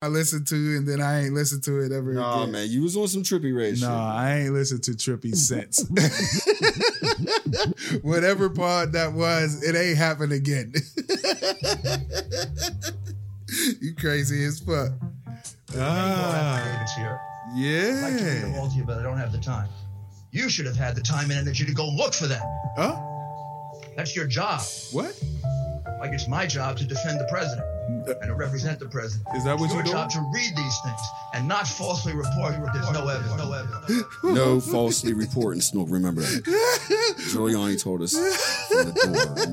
I listened to and then I ain't listened to it ever Nah, again. man, you was on some trippy red shit. No, I ain't listened to Trippy since. Whatever part that was, it ain't happened again. you crazy as fuck. Ah, affidavits here. I'd like to read them yeah. all to you, but I don't have the time. You should have had the time and energy to go look for them. Huh? That's your job. What? Like it's my job to defend the president and to represent the president. Is that what it's you're your doing? job to read these things and not falsely report where there's no evidence. No evidence. No falsely reporting, Snoop. Remember that. Giuliani told us from the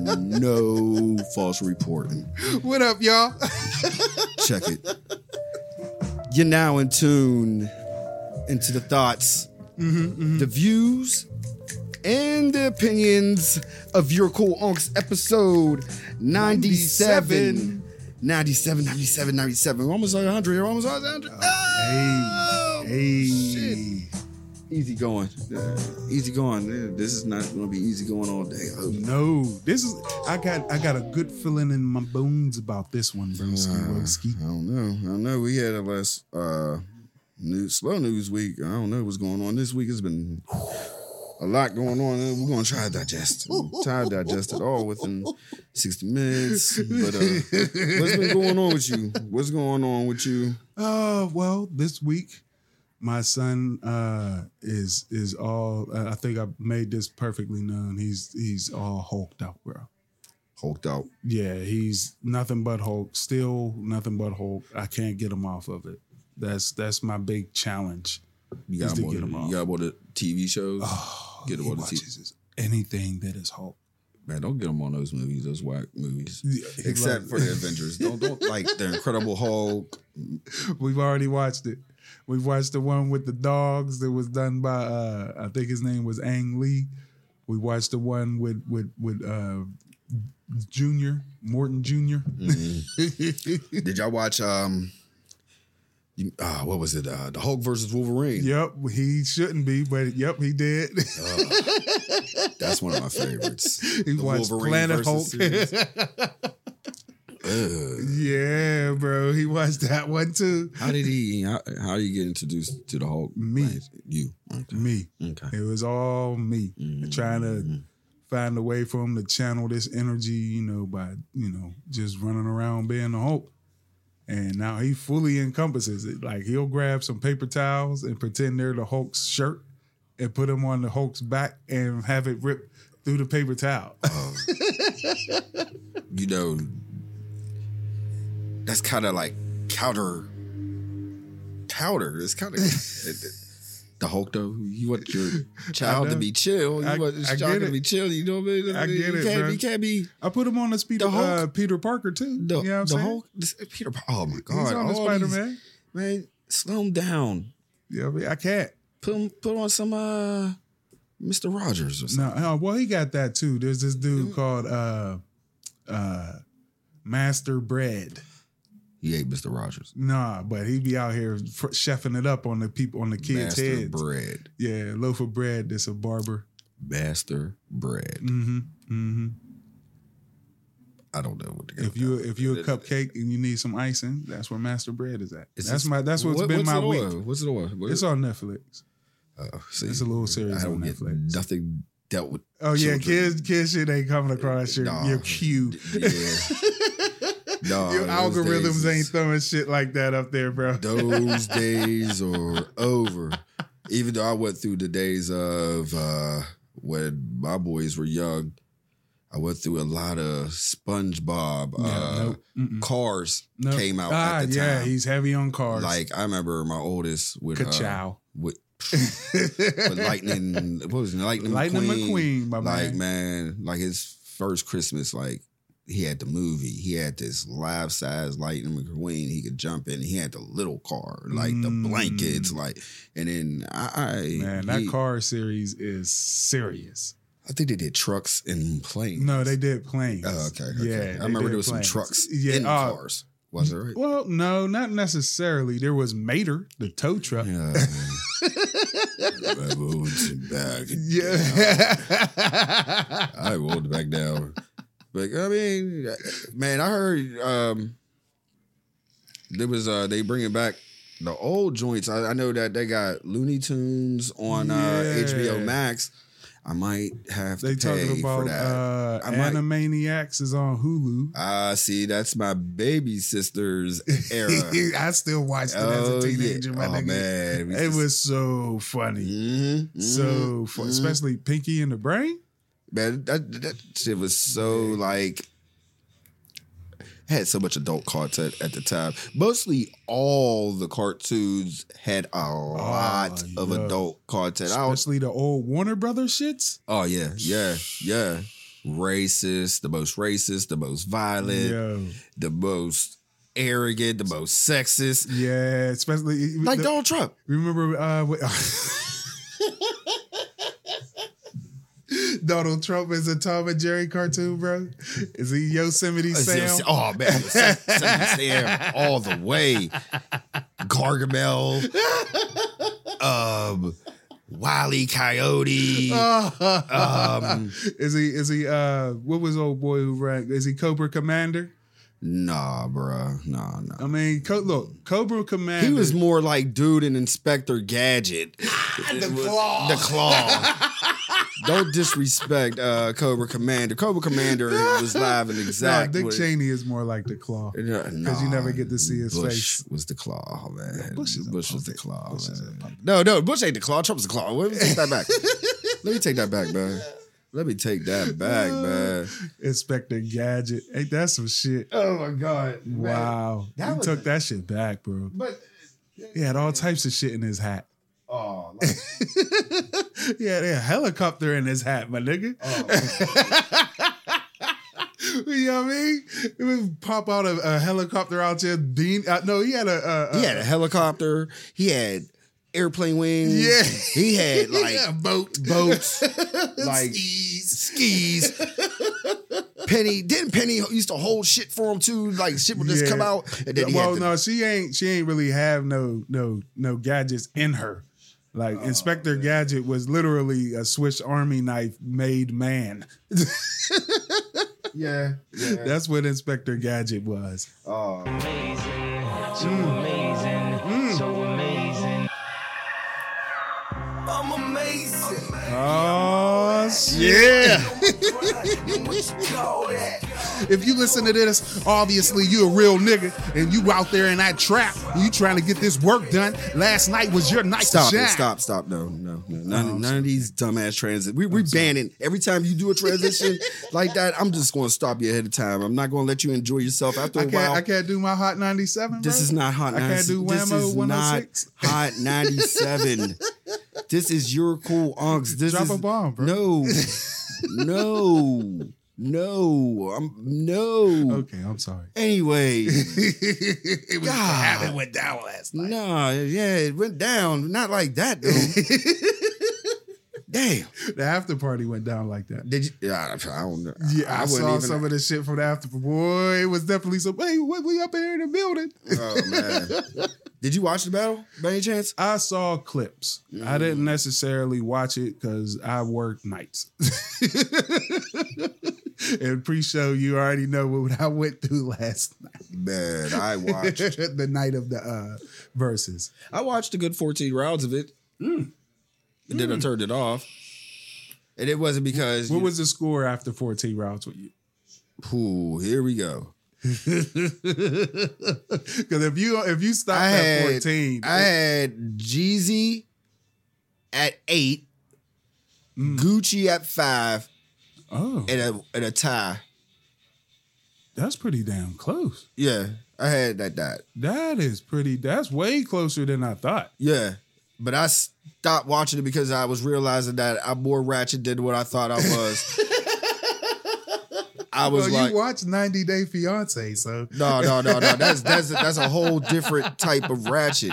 door, no false reporting. What up, y'all? Check it. You're now in tune into the thoughts, mm-hmm, mm-hmm. the views, and the opinions of your cool unks episode 97. 97, 97, 97. We're almost at 100. We're almost at 100. Oh, hey, hey. shit. Easy going. Uh, easy going. This is not going to be easy going all day. No, this is. I got. I got a good feeling in my bones about this one, broski, Uh. I don't know. I don't know. We had a less uh news slow news week. I don't know what's going on. This week it's been a lot going on. and We're gonna try to digest. Try to digest it all within 60 minutes. But uh what's been going on with you? What's going on with you? Uh, well, this week, my son uh is is all. Uh, I think I made this perfectly known. He's he's all hulked out, bro. Hulked out. Yeah, he's nothing but Hulk. Still nothing but Hulk. I can't get him off of it. That's that's my big challenge. You got to more get 'em off. you got more the TV shows. Oh, Get him on the TV. anything that is Hulk. Man, don't get them on those movies, those whack movies. Yeah, Except for the Avengers. Don't don't like the Incredible Hulk. We've already watched it. We've watched the one with the dogs that was done by uh I think his name was Ang Lee. We watched the one with with with uh Junior, Morton Jr. Did y'all watch um uh, what was it? Uh, the Hulk versus Wolverine. yep, he shouldn't be, but yep, he did. That's one of my favorites. he The watched Wolverine Planet Hulk. yeah, bro, he watched that one too. How did he? How, how did you get introduced to the Hulk? Me. Like, you. Okay. Me. Okay. It was all me Mhm. trying to find a way for him to channel this energy, you know, by, you know, just running around being the Hulk. And now he fully encompasses it. Like he'll grab some paper towels and pretend they're the Hulk's shirt and put them on the Hulk's back and have it rip through the paper towel. Um, you know, that's kind of like counter. powder. It's kind of the Hulk though. You want your child to be chill. You I- want your I child to be chill. You know what I mean? I get you it, Can't, bro. You can't be I put him on the speed The of Hulk? uh, Peter Parker too. the, you know what I'm the saying? Hulk. This, Peter. Oh my god! He's on the Spider Man. Man, slow him down. Yeah, I, can't. Put him. Put on some. uh Mr. Rogers or something. No, uh, well, he got that too. There's this dude called uh uh Master Bread. He ate Mr. Rogers. Nah, but he be out here fr- chefing it up on the people on the kids' heads. Master heads. bread. Yeah, loaf of bread. That's a barber. Master bread. Mm-hmm. Mm-hmm. I don't know what to go. If you if you're a cupcake and you need some icing, that's where Master Bread is at. Is that's this- my that's what's what- been what's my it week. on? What's it on? What- It's on Netflix. Oh, see, it's a little series I don't on get Netflix. nothing dealt with. Oh yeah, kids kids shit ain't coming across your Nah. your cue. Yeah. your algorithms days ain't throwing shit like that up there, bro. Those days are over. Even though I went through the days of uh, when my boys were young, I went through a lot of SpongeBob. Yeah, uh, nope. Cars No. came out Ah, at the yeah, he's heavy on cars. Like I remember my oldest with uh, Ka-chow. with, with Lightning. What was it? Lightning, Lightning McQueen. McQueen, my like man. man, like his first Christmas, like he had the movie. He had this life size Lightning McQueen. He could jump in. He had the little car, like the Mm. blankets, like. And then I, I Man, that he- car series is serious. I think they did trucks and planes. No, they did planes. Oh, okay, okay. Yeah, I remember there was some trucks Yeah, in uh, cars. Was it right? Well, no, not necessarily. There was Mater, the tow truck. Yeah. I rolled back. Yeah. I rolled it back down. But I mean, man, I heard um there was uh they bringing back the old joints. I, I know that they got Looney Tunes on uh, Yeah. HBO Max. I might have They to pay talking for about that. uh, I might- Animaniacs is on Hulu. Ah, see, that's my baby sister's era. I still watched it as oh a teenager, yeah, my oh nigga. man, It was so funny. Mhm, So mhm. especially Pinky and the Brain. Man, that, that shit was so like had so much adult content at the time. Mostly all the cartoons had a lot of yeah. adult content. Especially the old Warner Brothers shits. oh yeah, yeah, yeah. Racist, the most racist, the most violent, Yo. the most arrogant, the most sexist. Yeah, especially Like the- Donald Trump. Remember uh, what- Donald Trump is a Tom and Jerry cartoon, bro? Is he Yosemite Sam? Oh man, Yosemite Sam all the way. Gargamel, um, Wily Coyote. Um, is he is he uh what was old boy who ran is he Cobra Commander? nah, bro. nah, nah. I mean, Co- look, Cobra Commander. He was more like dude and Inspector Gadget. the claw. The claw. Don't disrespect uh, Cobra Commander. Cobra Commander was live and no, exact. Dick what- Cheney is more like the claw. Because you never get to see his Bush face. was the claw, man. Bush Bush, is a was the claw. Bush man. puppet. No, no, Bush ain't the claw. Trump's the claw. Let me take that back. Let me take that back, man. Let me take that back, man. Inspector Gadget. Ain't that some shit? Oh my god! Wow. that he took a- that shit back, bro. But He had all types of shit in his hat. Oh, like, he had a helicopter in his hat, my nigga. oh. you know what I mean? It would pop out a, a helicopter out there. Dean, Uh, no, he had a. a, he had a helicopter. He had airplane wings. Yeah. he had like Yeah, boat. boats, like skis. skis. Penny didn't Penny used to hold shit for him too. Like shit would just Yeah. come out, and then he well, had to, no, she ain't. She ain't really have no no no gadgets in her. Like Oh, Inspector Gadget was literally a Swiss Army knife made man. yeah, yeah. That's what Inspector Gadget was. Oh. amazing, so amazing, mm. so amazing. I'm amazing. Oh Yeah. If you listen to this, obviously you a real nigga and you out there in that trap and you trying to get this work done. Last night was your night Stop to shine. it! Stop! Stop! No! No! No! None, none of these dumbass transit. We we banning every time you do a transition like that. I'm just going to stop you ahead of time. I'm not going to let you enjoy yourself after I a can't, while. I can't do my Hot 97. This bro. is not hot. I can't do This Whammo is not 106. hot 97. this is your cool unks. This Drop is a bomb, bro. No, no, no. I'm no. Okay, I'm sorry. Anyway, it was God. it went down last night. nah, yeah, it went down. Not like that though. Damn. The after party went down like that. Did you? Yeah, I don't know. Yeah, I, wouldn't saw even- some of the shit from the after. Boy, it was definitely some. Hey, what we up in here in the building? Oh man. Did you watch the battle by any chance? I saw clips. I didn't mm. necessarily watch it because I work nights. and pre-show, you already know what I went through last night. Man, I watched. the night of the uh verses. I watched a good 14 rounds of it. Mm. And then I mm. turned it off. And it wasn't because What was the score after 14 rounds with you? Ooh, here we go. Because if you if you stop at had 14, I had Jeezy at eight, mm. Gucci at five, oh, and a and a tie. that's pretty damn close. Yeah, I had that that. That is pretty. That's way closer than I thought. Yeah. But I stopped watching it because I was realizing that I'm more ratchet than what I thought I was. I was well, like, you watch 90 Day Fiance, so no, no, no, no. That's that's that's a whole different type of ratchet.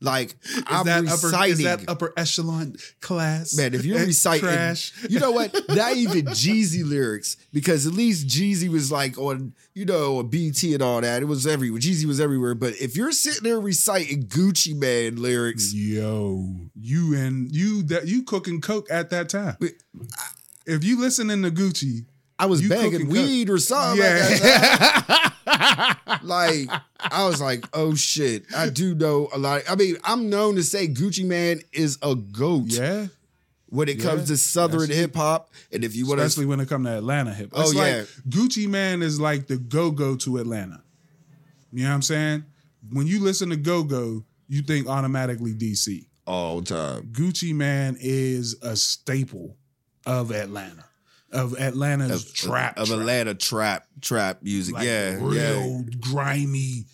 Like is I'm that upper reciting. is that upper echelon class? Man, if you're Eh, reciting, trash, you know what? Not even Jeezy lyrics, because at least Jeezy was like on, you know, a BT and all that. It was everywhere. Jeezy was everywhere. But if you're sitting there reciting Gucci Mane lyrics, yo, you and you that you cooking coke at that time. Wait, If you listening to Gucci, I was You bagging weed or something. Yeah. that like I was like, oh shit, I do know a lot. I mean, I'm known to say Gucci Mane is a goat Yeah. when it comes to Southern hip hop. And if you want Especially when it come to Atlanta hip. Hop, oh, yeah. like Gucci Mane is like the go go to Atlanta. You know what I'm saying? When you listen to go go, you think automatically DC. all the time, Gucci Mane is a staple of Atlanta, of Atlanta's trap, of trap. Atlanta trap trap music, Like yeah, real yeah. grimy,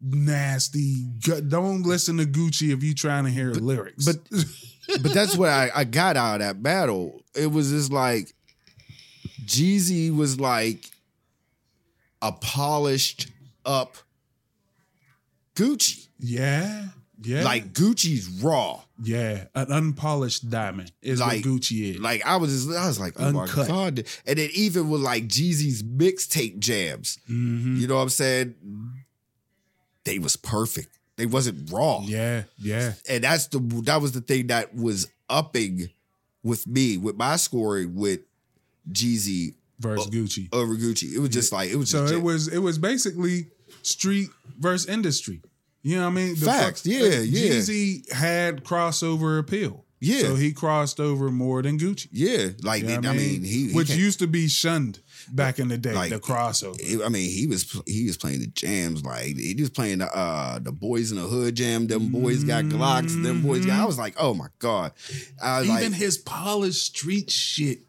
nasty. Don't listen to Gucci if you trying to hear lyrics. but- but that's what I, I got out of that battle. It was just like Jeezy was like a polished up Gucci. yeah, yeah, Like Gucci's raw. yeah, an unpolished diamond is Like- what Gucci is. Like I was just I was like, oh Uncut. my God. And then even with like Jeezy's mixtape jams, Mhm. you know what I'm saying? They was perfect. They wasn't raw. Yeah, yeah, and that's the that was the thing that was upping with me with my scoring with Jeezy versus Gucci. over Gucci. It was just like it was So just it was it was basically street versus industry. You know what I mean? The Facts. fuck- Yeah, yeah. Jeezy had crossover appeal. Yeah. So he crossed over more than Gucci. yeah, like You know I, mean, mean, he, he which can't- used to be shunned back in the day, Like, the crossover. it- I mean, he was he was playing the jams like he was playing the uh the boys in the hood jam. Them boys got Glocks. Them boys got. I was like, oh my god. I was Even like, his polished street shit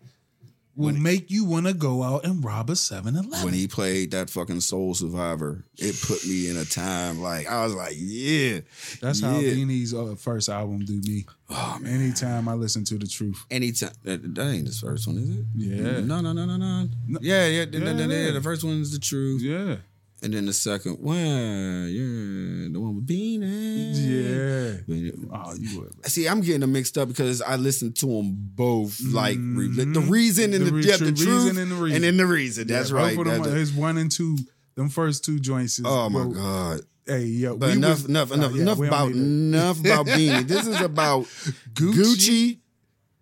will make you want to go out and rob a 7-Eleven. when he played that fucking Soul Survivor, it put me in a time like I was like, yeah. That's how yeah. Beanie's uh, first album do me. Oh man. Anytime I listen to the truth. Anytime that, that ain't his first one, is it? Yeah. No, no, no, no, no. Yeah, yeah. The, the, the, Yeah. the first one is the truth, Yeah. And then the second one, yeah, the one with Beanie. Yeah. Oh, you would. See, I'm getting them mixed up because I listened to them both. Like re- the reason and The the, yeah, the truth reason and the reason. and then the reason. That's Yeah, right. Of them, That's- his one and two, them first two joints. Is, oh my god. Hey, yo, But enough, was- enough, uh, enough, yeah, enough about enough about Beanie. This is about Gucci, Gucci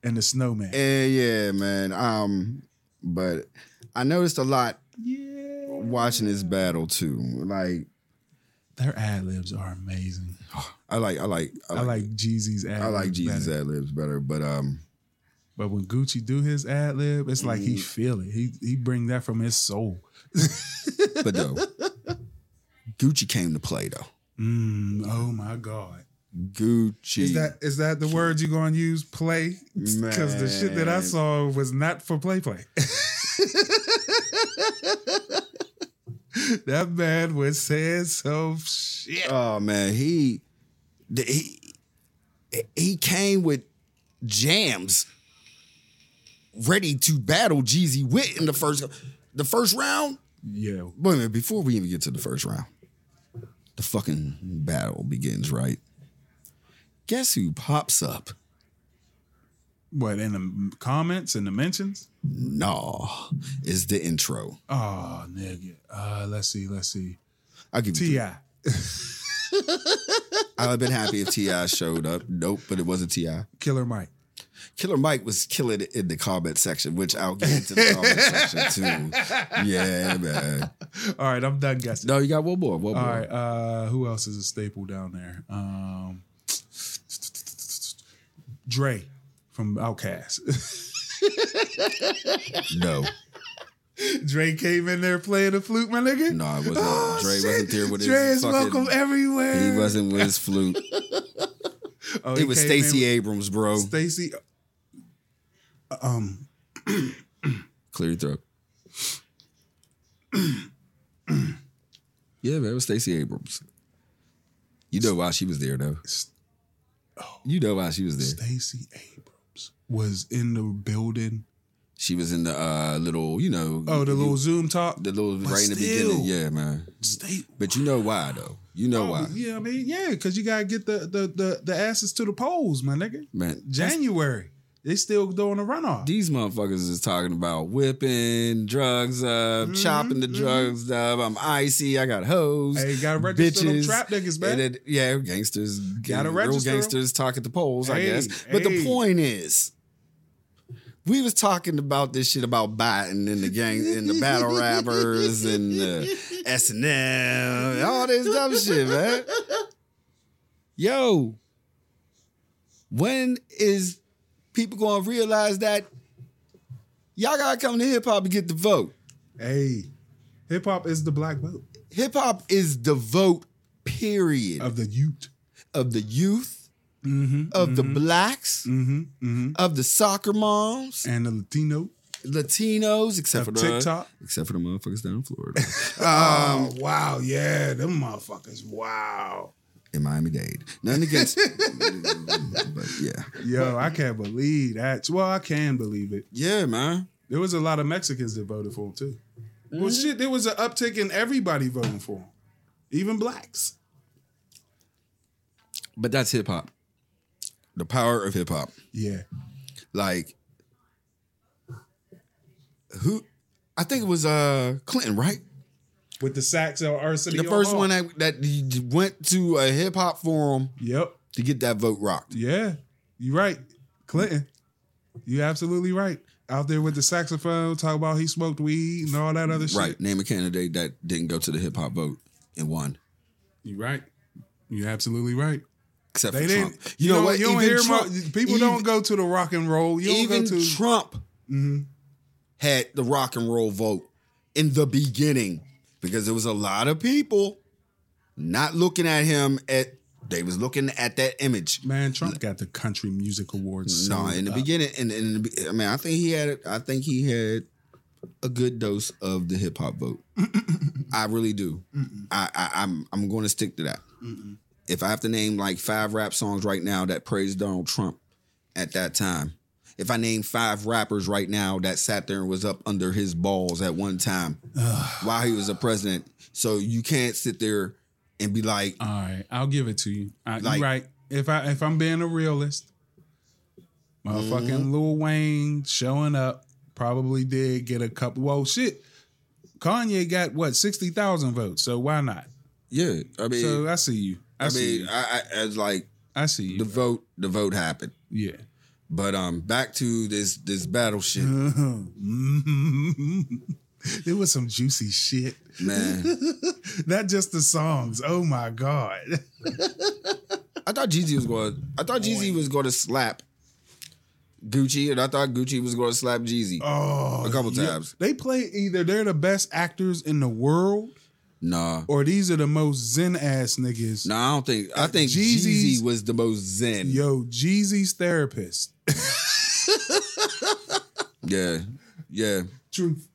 and the Snowman. Yeah, yeah, man. Um, but I noticed a lot yeah, watching this battle too. Like their ad libs are amazing. I like, I like, I I like, Jeezy's ad. I like Jeezy's ad libs better. But um, But when Gucci do his ad lib, it's like Mm. he feel it. He he bring that from his soul. but though, Gucci came to play though. Mm, oh my god. Gucci. Is that is that the word you gonna use? Play? Because the shit that I saw was not for play play. that man was saying some shit. Oh man, he he he came with jams ready to battle Jeezy Wit in the first the first round. Yeah. Wait a minute, before we even get to the first round, the fucking battle begins, right? Guess who pops up? What in the comments and the mentions? No, it's the intro. Oh nigga. Uh, let's see. Let's see. I'll give. Ti. I'd have been happy if T.I. showed up. Nope, but it wasn't Ti. Killer Mike. Killer Mike was killing it in the comment section, which I'll get into the comment section too. Yeah, man. All right, I'm done guessing. No, you got one more. One All more. right. Uh, who else is a staple down there? Um, Dre from Outkast. No, Dre came in there playing the flute, my nigga. no, I wasn't. Oh, Dre shit. wasn't there with his Dre is fucking. welcome everywhere. He wasn't with his flute. Oh, It was came Stacey Abrams, bro. Stacey. Um, Clear your throat. yeah, man, it was Stacey Abrams. You know why she was there, though. You know why she was there. Stacey Abrams was in the building. She was in the uh, little, you know. Oh, the you- little Zoom talk. the little But right in the beginning. Yeah, man. State. But you know why though? You know Oh, why, yeah, I mean, yeah, because you gotta get the, the the the asses to the polls, my nigga. man. January, they still doing a runoff. These motherfuckers is talking about whipping drugs up, Mm-hmm, chopping the drugs up. I'm icy. I got hoes. Hey, gotta register them bitches. trap niggas, man. Then, yeah, gangsters. Gotta real register 'em. gangsters talk at the polls, I guess. But the point is, we was talking about this shit about Biden and the gang and the battle rappers and uh, S and M, all this dumb shit, man. Yo, when is people gonna realize that y'all gotta come to hip hop and get the vote? Hey, hip hop is the black vote Hip hop is the vote, period, of the youth. of the youth, Mm-hmm. of the blacks, Mm-hmm. Mm-hmm. of the soccer moms, And the Latino. Latinos, except for the TikTok. except for the motherfuckers down in Florida, Oh wow, yeah, them motherfuckers. Wow. in Miami Dade. Nothing against, but yeah, Yo, I can't believe that. Well, I can believe it. yeah, man. There was a lot of Mexicans that voted for him too. Well, Mm-hmm. shit, there was an uptick in everybody voting for him, even blacks. But that's hip hop. The power of hip hop. Yeah, Like who I think it was uh Clinton, right? with the sax or Arsenio. The first Hall. one that, that went to a hip hop forum Yep. to get that vote rocked. Yeah, you right, Clinton. You absolutely right. Out there with the saxophone, talk about he smoked weed and all that other shit. Right. Name a candidate that didn't go to the hip hop vote and won. You right. You're absolutely right. Except They for. Trump. You, know what? You don't Even hear Trump- mo- people even- don't go to the rock and roll. You even go to Trump Mhm. had the rock and roll vote in the beginning because there was a lot of people not looking at him at they was looking at that image. Man, Trump got the country music awards. No, in the beginning, and in, the I mean, I think he had, I think he had a good dose of the hip hop vote. I really do. I, I, I'm, I'm going to stick to that. If I have to name like five rap songs right now that praise Donald Trump at that time, if I name five rappers right now that sat there and was up under his balls at one time while he was a president, so you can't sit there and be like, All right, I'll give it to you. I, Like- right. If I if I'm being a realist, motherfucking Mm-hmm. Lil Wayne showing up probably did get a couple. Well, shit, Kanye got what sixty thousand votes. So why not? Yeah, I mean, So I see you. I, I see mean, you. I, I, as like I see you. the vote, the vote happened. yeah. But um, back to this this battle shit, there was some juicy shit. man. Not just the songs. Oh my god. I thought Jeezy was going. I thought Jeezy was going to slap Gucci, and I thought Gucci was going to slap Jeezy. Oh, A couple yeah. times. They play either they're the best actors in the world, Nah, or these are the most zen ass niggas. nah. I don't think. I think Jeezy was the most zen. Yo, Jeezy's therapist. Yeah, yeah. Truth.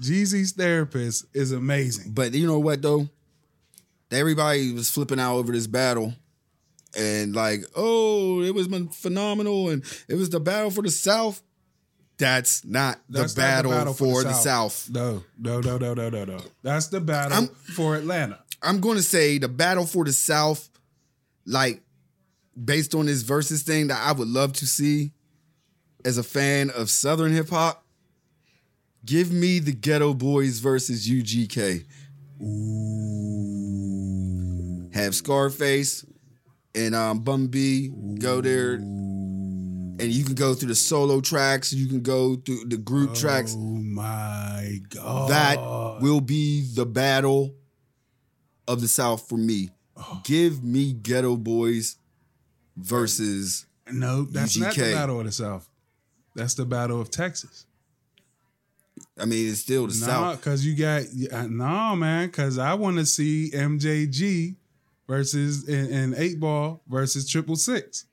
Jeezy's therapist is amazing. But you know what though? Everybody was flipping out over this battle. And like, oh, it was phenomenal, and it was the battle for the South. That's not the, That's not battle, for, the, South. No, no, no, no, no, no, no. That's the battle I'm- for Atlanta. I'm going to say the battle for the South, like based on this versus thing that I would love to see as a fan of Southern hip hop. Give me the Geto Boys versus UGK. Ooh. Have Scarface and um, Bun B go there, and you can go through the solo tracks. You can go through the group tracks. Oh my god. That will be the battle of the South for me. Oh. Give me Geto Boys versus no, that's not the UGK. battle of the South. That's the battle of Texas. I mean, it's still the Nah, South. because you got no man. Because I want to see MJG versus and, and Eight Ball versus Triple Six.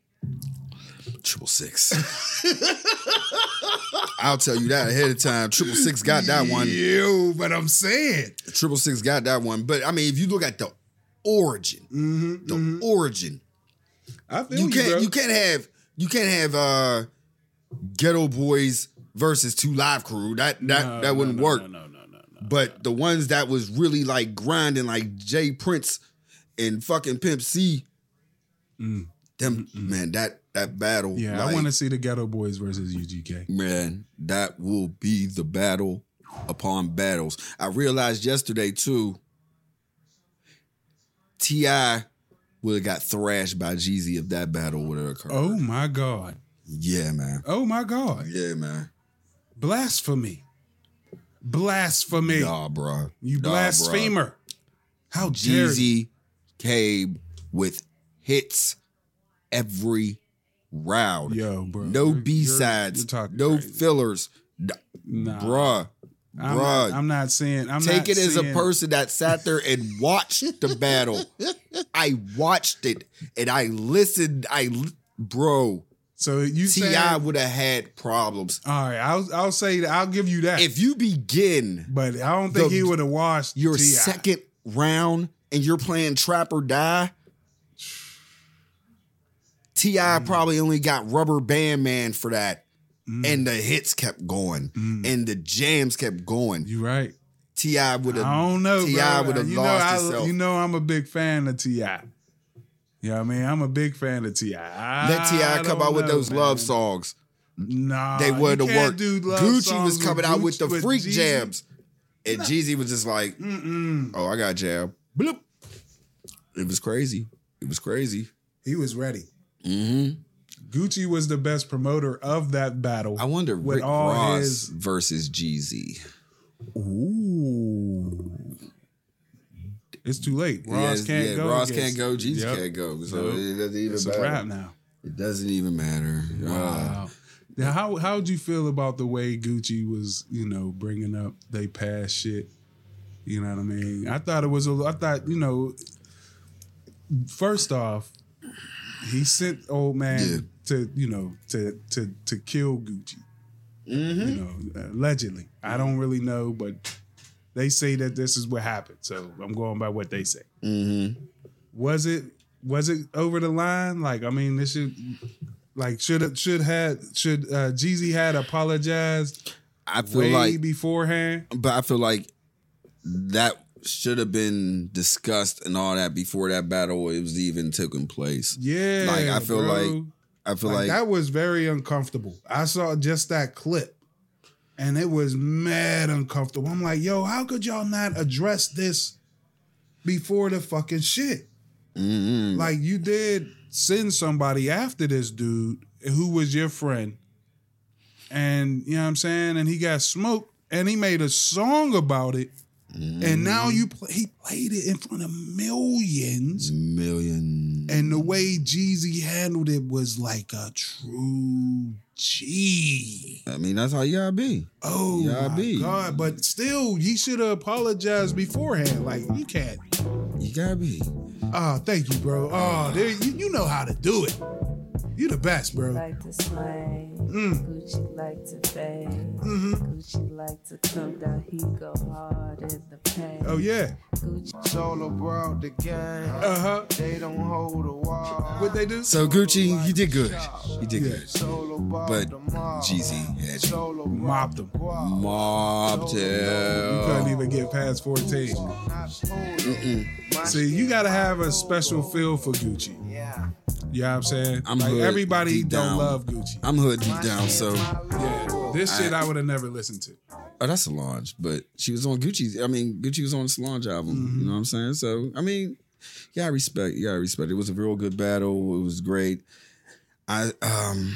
Triple six. I'll tell you that ahead of time. Triple six got that one. You, but I'm saying, Triple six got that one. But I mean, if you look at the origin, Mm-hmm, the origin, I feel you you, can't bro. you can't have you can't have uh Geto Boys versus Two Live Crew. That that No, that wouldn't no, work. No, no, no, no, no. But the ones that was really like grinding, like J. Prince and fucking Pimp C, them man, that that battle. Yeah, I want to see the Geto Boys versus UGK. man, that will be the battle upon battles. I realized yesterday too. T.I. would have got thrashed by Jeezy if that battle would have occurred. Oh my god. Yeah, man. Oh my god. Yeah, man. Blasphemy. Blasphemy. Nah, bro. You Nah, blasphemer. How? Jeezy came with hits every round. Yo, bro. No B sides. no crazy. fillers. Nah. Bruh, I'm bruh. not, I'm not saying. I'm Take it as a person that sat there and watched the battle. I watched it and I listened. I, bro, So you T.I. saying? would have had problems. All right, I'll I'll say that. I'll give you that. If you begin but I don't think the- he would have washed your T.I. second round and you're playing trap or die, T.I. Mm. probably only got rubber band man for that, Mm. and the hits kept going and the jams kept going. You right. T.I. would have. I don't know, T.I. would have lost know, I, himself. You know, I'm a big fan of Ti. You know what I mean? I'm a big fan of Ti. Let T.I. come out with those love songs. Nah, They would have worked. Gucci was coming out with the Gucci- freak Jeezy. jams, and Jeezy was just like, "Oh, I got jam." Bloop. It was crazy. It was crazy. He was ready. Mm-hmm. Gucci was the best promoter of that battle. I wonder with Rick all Ross his versus Jeezy. Ooh. It's too late. Ross Yes, can't yeah, go. Ross against- can't go. Jeezy Yep. can't go. So Nope. it doesn't even It's a matter. wrap now. It doesn't even matter. Uh, Wow. Now, how how'd you feel about the way Gucci was, you know, bringing up they past shit? You know what I mean? I thought it was a. I thought you know. First off, he sent old man Yeah. to you know to to to kill Gucci. Mm-hmm. You know, allegedly. I don't really know, but they say that this is what happened. So I'm going by what they say. mm-hmm. Was it was it over the line? Like I mean, this should like should should had should uh, Jeezy had apologized I feel way like, beforehand? but I feel like that should have been discussed and all that before that battle it was even taking place. Yeah, Like, I feel bro. like- I feel Like, like, that was very uncomfortable. I saw just that clip, and it was mad uncomfortable. I'm like, yo, how could y'all not address this before the fucking shit? mm-hmm. Like you did send somebody after this dude who was your friend. And you know what I'm saying? And he got smoked and he made a song about it. And now mm-hmm. you play, he played it in front of millions. million. And the way Jeezy handled it was like a true G. I mean, that's how you gotta be. Oh Yeah, my be. God. But still, he should have apologized beforehand. Like, you can't. You gotta be. Oh, thank you, bro. Oh, there, you, you know how to do it. You the best, bro. like to slang. Mm. Gucci like to bang. Mhm. Gucci like to come down. He go hard in the paint. Oh yeah. Gucci Solo brought the game. Uh huh. They don't hold the wall. What they do? So Gucci, he did good. He did Yeah. good. Solo But. Jeezy had you. Solo Mopped them. Mobbed You couldn't even get past 14. See, you gotta have a special feel for Gucci. Yeah. You know what I'm saying? I'm like hood everybody deep don't down. love Gucci. I'm hood deep down, so Yeah. This shit I would have never listened to. oh, that's Solange. But she was on Gucci's. I mean, Gucci was on the Solange album. Mm-hmm. You know what I'm saying? So I mean, yeah, I respect. Yeah, I respect. It was a real good battle. It was great. I um,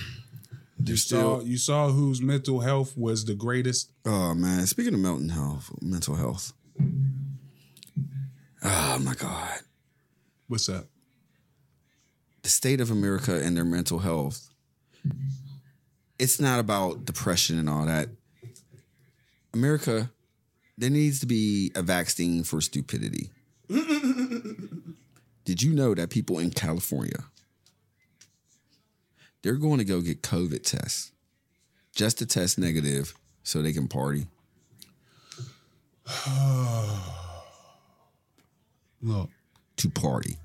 there's Saw, you saw whose mental health was the greatest. Oh man, speaking of mental health, mental health. Oh my God, What's up? The state of America and their mental health. It's not about depression and all that. America, there needs to be a vaccine for stupidity. Did you know that people in California they're going to go get COVID tests just to test negative so they can party? Look, To party.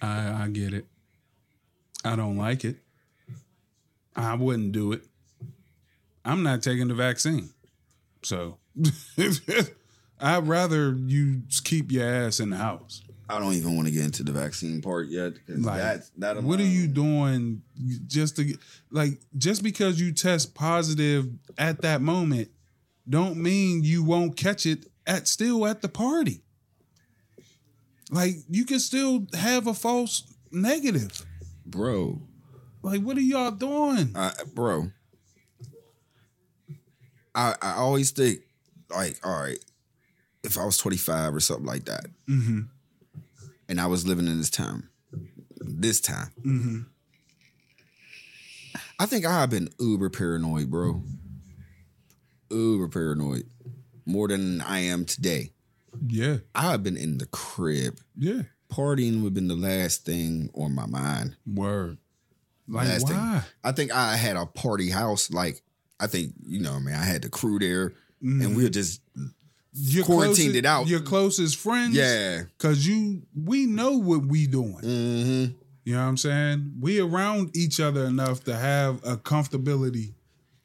I, I get it. I don't like it. I wouldn't do it. I'm not taking the vaccine. So I'd rather you keep your ass in the house. I don't even want to get into the vaccine part yet. Like, that's, that what are you doing just to get, like just because you test positive at that moment don't mean you won't catch it at still at the party. Like you can still have a false negative. bro? Like what are y'all doing? I, bro, I I always think like, all right, if I was 25 or something like that, Mm-hmm. and I was living in this town, this time, Mm-hmm. I think I've been uber paranoid, bro. Uber paranoid, more than I am today. Yeah. I've been in the crib. Yeah. Partying would have been the last thing on my mind. Word. Like last thing. I think I had a party house. Like I think you know, man. I mean? I had the crew there, Mm-hmm. and we were just Your quarantined closest- it out. Your closest friends. yeah. Cause you we know what we doing. Mm-hmm. You know what I'm saying? We around each other enough to have a comfortability.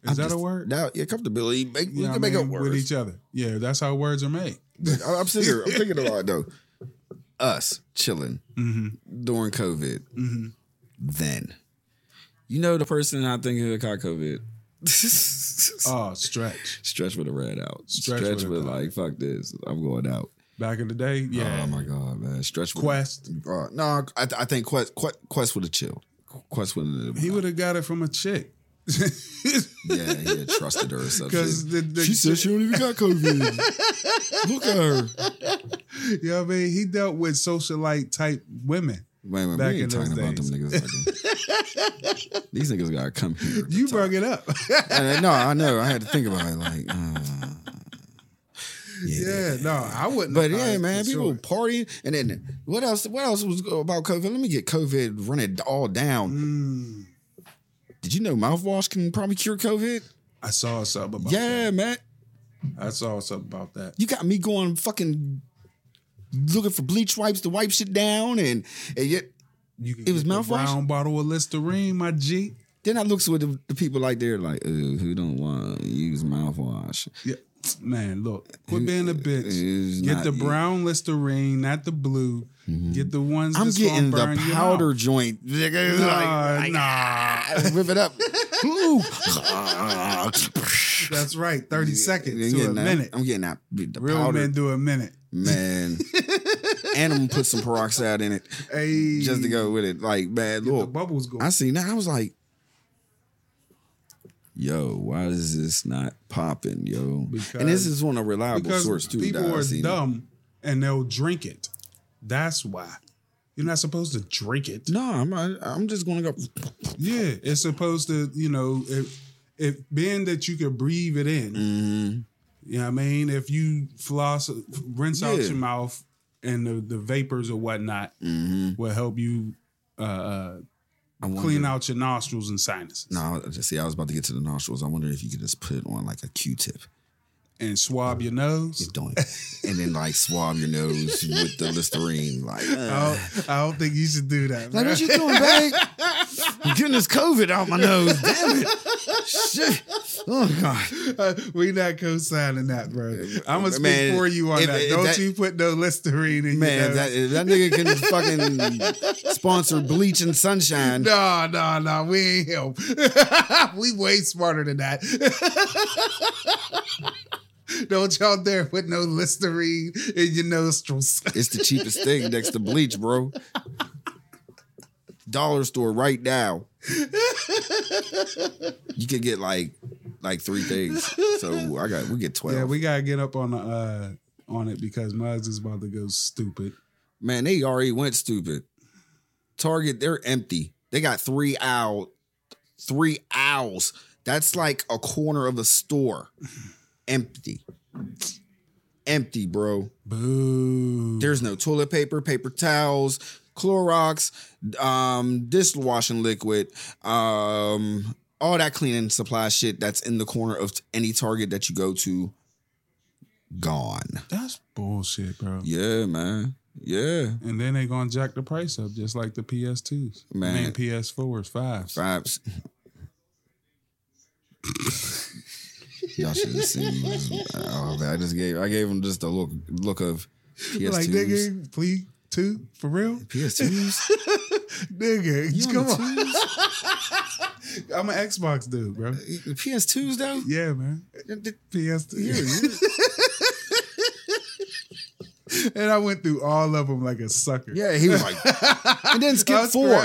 Is that a word? Now, yeah, comfortability. Make, You we can make up words. with each other. Yeah, that's how words are made. I- I'm sitting here. I'm thinking a lot though. Us chilling Mm-hmm. during COVID. Mm-hmm. Then, you know, the person I think who caught COVID. Oh, stretch. Stretch with a red out. Stretch Stretch, with with like, fuck this. I'm going out. Back in the day, yeah. Oh my god, man. Stretch with Quest. Uh, no, I, I think Quest, Quest Quest would have chilled. Quest would have. He would have got it from a chick. Yeah, he had trusted her or something. Because the, the she said she don't even got COVID. Look at her. you know what I mean? He dealt with socialite type women. Wait, wait, Back we ain't in those talking about them days. niggas. Like These niggas gotta come here. You brought it up. And, uh, no, I know. I had to think about it. Like, uh, yeah, no, I wouldn't. But have yeah, man, people sure. partying, and then what else? What else was about COVID? Let me get COVID, running all down. Mm, Did you know mouthwash can probably cure COVID? I saw something about that. Yeah, man. that. I saw something about that. You got me going fucking looking for bleach wipes to wipe shit down, and and yet It was mouthwash? Brown bottle of Listerine, my G. then I looks with the, the people like they're like, who don't want to use mouthwash? Yeah, man, look, quit being a bitch. Get the brown Listerine, not the blue. Mm-hmm. Get the ones. I'm that's getting the powder joint. Nigga, Nah, like, nah. Rip it up. Ooh. That's right. Thirty seconds I'm to a that- minute. I'm getting that. The Real powder. men do a minute. Man. and I'm gonna put some peroxide in it Hey, just to go with it. Like, man, Get the look. bubbles going. I see now. I was like, yo, why is this not popping, yo? and this is on a reliable because source too. people are seen it. dumb and they'll drink it. That's why. You're not supposed to drink it. No, I'm I'm just gonna go. Yeah, it's supposed to, you know, if if being that you could breathe it in, Mhm. you know what I mean? If you floss, rinse out your mouth and the, the vapors or whatnot Mhm. will help you uh, uh, clean out your nostrils and sinuses No, just see. I was about to get to the nostrils. I wonder if you could just put it on like a Q-tip. And swab your nose. You don't, and then like swab your nose with the Listerine. Like, I uh, don't, I don't think you should do that. like what you doing, babe? I'm getting this COVID out my nose. Damn it! Shit. Oh god. we not co-signing that, bro. I'm gonna speak Man, for you on if- that. if Don't that- you put no Listerine in Man, your that, nose. if that nigga can fucking sponsor bleach and sunshine. No, no, no. We ain't him. we way smarter than that. Don't y'all dare put no Listerine in your nostrils. It's the cheapest thing next to bleach, bro. Dollar store right now. You can get like like three things. So I got we get twelve. yeah, we gotta get up on the uh on it because Muggs is about to go stupid. Man, they already went stupid. Target, they're empty. They got three owl, three owls. That's like a corner of a store. Empty. Empty, bro. Boo. There's no toilet paper, paper towels, Clorox, um, dishwashing liquid, um, all that cleaning supply shit that's in the corner of any Target that you go to. Gone. That's bullshit, bro. Yeah, man. Yeah. And then they gonna jack the price up just like the PS2s. I Man. mean PS4s, fives. Vibes. Y'all should have seen. Oh, man, I just gave I gave him just a look look of PS2s. Like nigga, please two for real, PS2s. nigga. You come on. I'm an Xbox dude, bro. PS2s though. Yeah, man. PS2. and I went through all of them like a sucker. Yeah, he was like, and then skip four.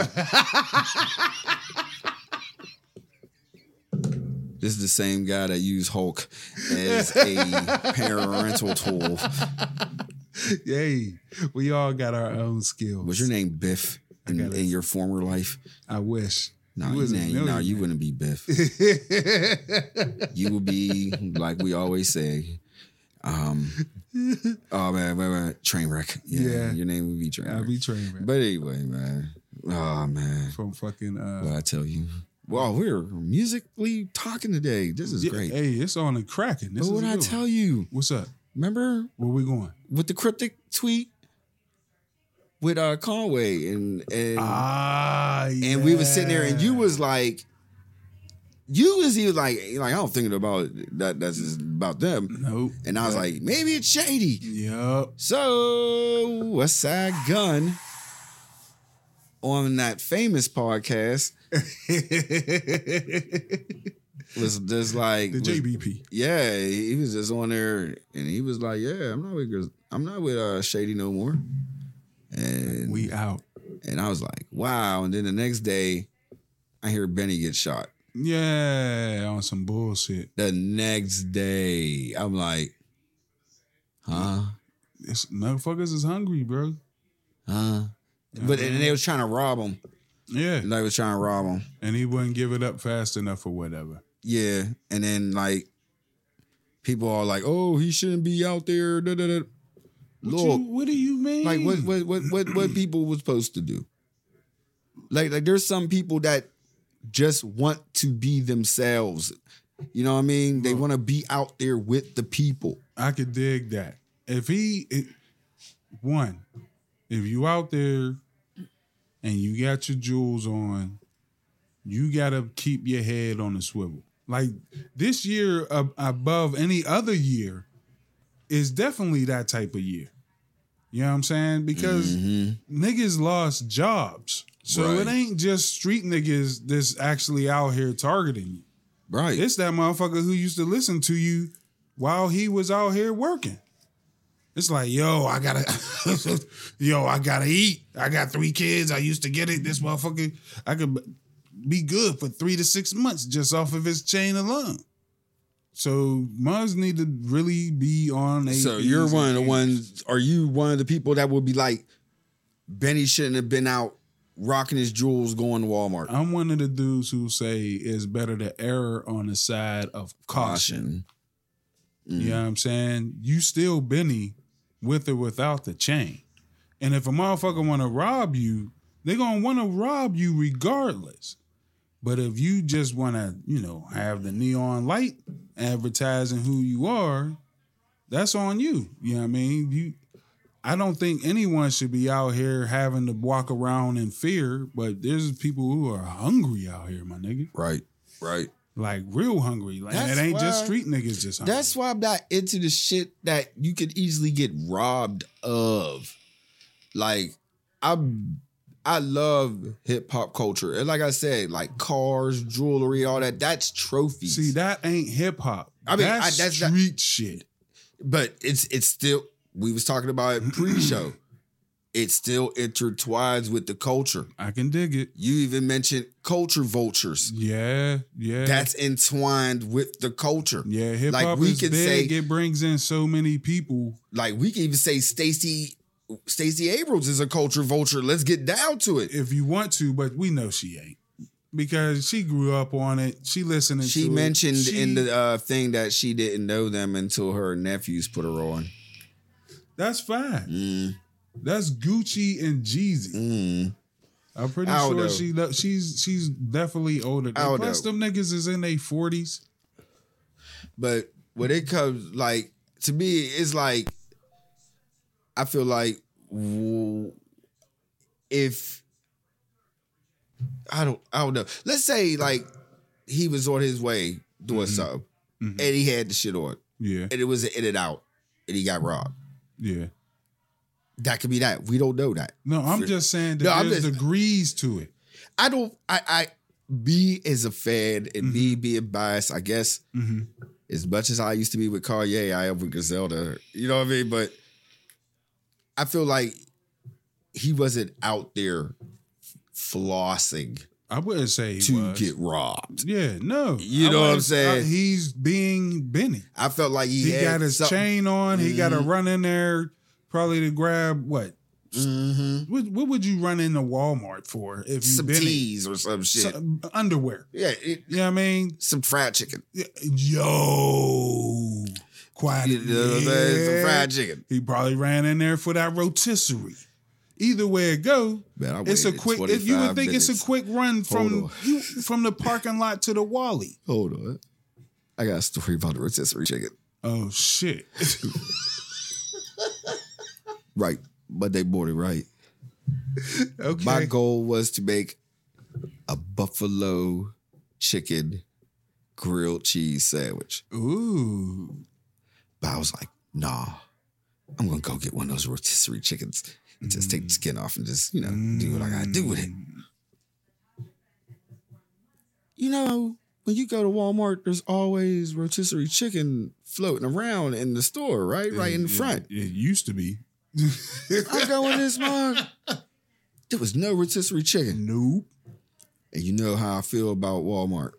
This is the same guy that used Hulk as a parental tool. Yay. we all got our own skills. Was your name Biff in, in your former life? I wish. No, You you, ain't- no, you wouldn't be Biff. you would be like we always say. Um, oh man, wait, wait, train wreck. Yeah, Yeah. your name would be train wreck. be trained man. But anyway, man. Oh man, from fucking. Uh, what I tell you. Well, we're musically talking today. This is yeah, great. Hey, it's on and cracking. This but what I one. tell you, What's up? remember Where we going? with the cryptic tweet with uh Conway and and Ah, and we was sitting there and you was like you was even like like I don't think about that that's just about them. Nope. And I was like, maybe it's shady. Yup. So West Side Gun on that famous podcast was just like the was- JBP. yeah, he was just on there and he was like, Yeah, I'm not with I'm not with uh Shady no more. And We out. and I was like, wow. And then the next day, I hear Benny get shot. Yeah, on some bullshit. The next day, I'm like, huh? This motherfuckers is hungry, bro. Huh? But and they mm-hmm. was trying to rob him. Yeah, They was trying to rob him. and he wouldn't give it up fast enough or whatever. Yeah. And then like people are like, oh, he shouldn't be out there. Da, da, da. What, Look, you, what do you mean? like what what what what what people was supposed to do. Like like there's some people that just want to be themselves. You know what I mean? They want to be out there with the people. I could dig that. If he, it, one, if you out there and you got your jewels on, you got to keep your head on the swivel. Like this year, uh, above any other year, is definitely that type of year. You know what I'm saying? Because niggas lost jobs. So Right. it ain't just street niggas that's actually out here targeting you. Right. It's that motherfucker who used to listen to you while he was out here working. It's like, yo, I gotta, yo, I gotta eat. I got three kids. I used to get it. This motherfucker, I could be good for three to six months just off of his chain alone. So Muzz need to really be on a. so you're one of the ones. Are you one of the people that would be like, Benny shouldn't have been out rocking his jewels going to Walmart? I'm one of the dudes who say it's better to err on the side of caution. You know mm. what I'm saying? You still Benny with or without the chain. And if a motherfucker want to rob you, they're going to want to rob you regardless. But if you just want to, you know, have the neon light advertising who you are, that's on you. You know what I mean? You I don't think anyone should be out here having to walk around in fear, but there's people who are hungry out here, my nigga. Right. Right. Like real hungry. Like That's it ain't just street niggas just hungry. That's why I'm not into the shit that you could easily get robbed of. Like, I'm I love hip hop culture. And like I said, like cars, jewelry, all that, that's trophies. See, that ain't hip hop. I mean, that's, I- that's not- street shit. but it's it's still we was talking about it pre-show. It still intertwines with the culture. I can dig it. You even mentioned culture vultures. Yeah, yeah. That's entwined with the culture. yeah. Hip like hop we is could big. say- it brings in so many people. Like we can even say Stacey Stacey Abrams is a culture vulture. Let's get down to it. if you want to, but we know she ain't because she grew up on it. She listening. She to it. mentioned She- in the uh, thing that she didn't know them until her nephews put her on. That's fine. Mm, That's Gucci and Jeezy. mm. I'm pretty sure she lo- she's she's definitely older. Plus, them niggas is in their forties. But when it comes, like to me, it's like I feel like if I don't, I don't know. Let's say like he was on his way doing something, Mhm. and he had the shit on, Yeah, and it was an in and out, and he got robbed. yeah. That could be that. We don't know that. No, I'm just saying that No, there's just- degrees to it. I don't. I. I. Me as a fan and me being biased, I guess. Mhm. As much as I used to be with Kanye, I am with Griselda. You know what I mean? But I feel like he wasn't out there flossing. I wouldn't say he to was. get robbed. Yeah, no. You I know what I'm saying? I- he's being Benny. I felt like he, He, had got his something- chain on. He got to Mhm. run in there probably to grab what? Mhm. What, what would you run into Walmart for if you some teas or some shit. Some underwear. yeah, it, You know what I mean? some fried chicken. Yo, quiet. You know what I'm saying? Some fried chicken. He probably ran in there for that rotisserie. Either way it go, Man, it's a quick. If you would think it's a quick run from you from the parking lot to the Wally. Hold on. I got a story about the rotisserie chicken. Oh shit! Right. But they bought it right. okay. My goal was to make a buffalo chicken grilled cheese sandwich. Ooh. But I was like, nah, I'm gonna go get one of those rotisserie chickens and just take the skin off and just, you know, do what I gotta do with it. You know, when you go to Walmart, there's always rotisserie chicken floating around in the store, right? Right in the front. It, it used to be. I go in this mug. There was no rotisserie chicken. Nope. And you know how I feel about Walmart.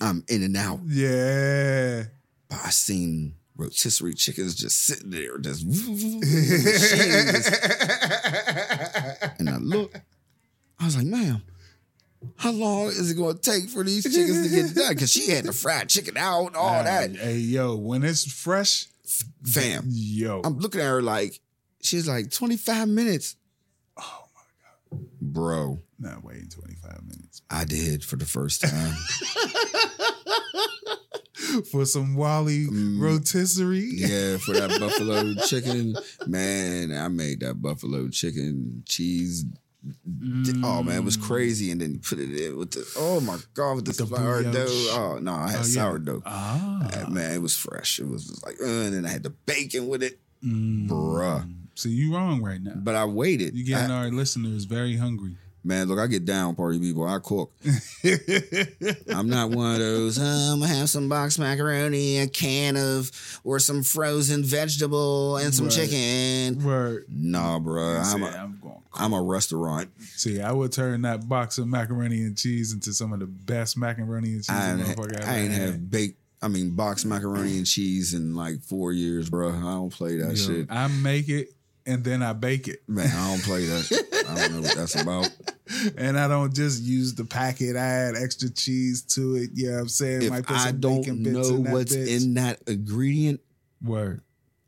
I'm in and out. Yeah. But I seen rotisserie chickens just sitting there, just and I look, I was like, ma'am, how long is it gonna take for these chickens to get done? Because she had the fried chicken out and all that. Hey, yo, when it's fresh, Fam, yo. I'm looking at her like, she's like, 25 minutes. oh my god. Bro, Not waiting 25 minutes. I did for the first time. For some Wally Mm. rotisserie. Yeah, for that buffalo chicken, man, I made that buffalo chicken cheese. Oh man, it was crazy. And then you put it in with the oh my god, with the, The sourdough. brioche. Oh no, I had Oh, yeah. sourdough. Ah. Uh, man, it was fresh. It was like, uh, and then I had the bacon with it, Mm. bruh. So you wrong right now. But I waited. You getting I- our listeners very hungry. man, look, I get down, party people. I cook. I'm not one of those. "Oh, I'm gonna have some box macaroni, a can of, or some frozen vegetable and some Right. chicken. Word. Nah, bruh. I'm a, I'm going. I'm a restaurant. See, I would turn that box of macaroni and cheese into some of the best macaroni and cheese I ain't, I ain't have baked. I mean, boxed macaroni and cheese in like four years, bro. I don't play that Yo, shit, I make it and then I bake it. man. I don't play that. I don't know what that's about. And I don't just use the packet. I add extra cheese to it. Yeah, you know I'm saying. If Might put I don't know in what's bitch. in that ingredient, Word.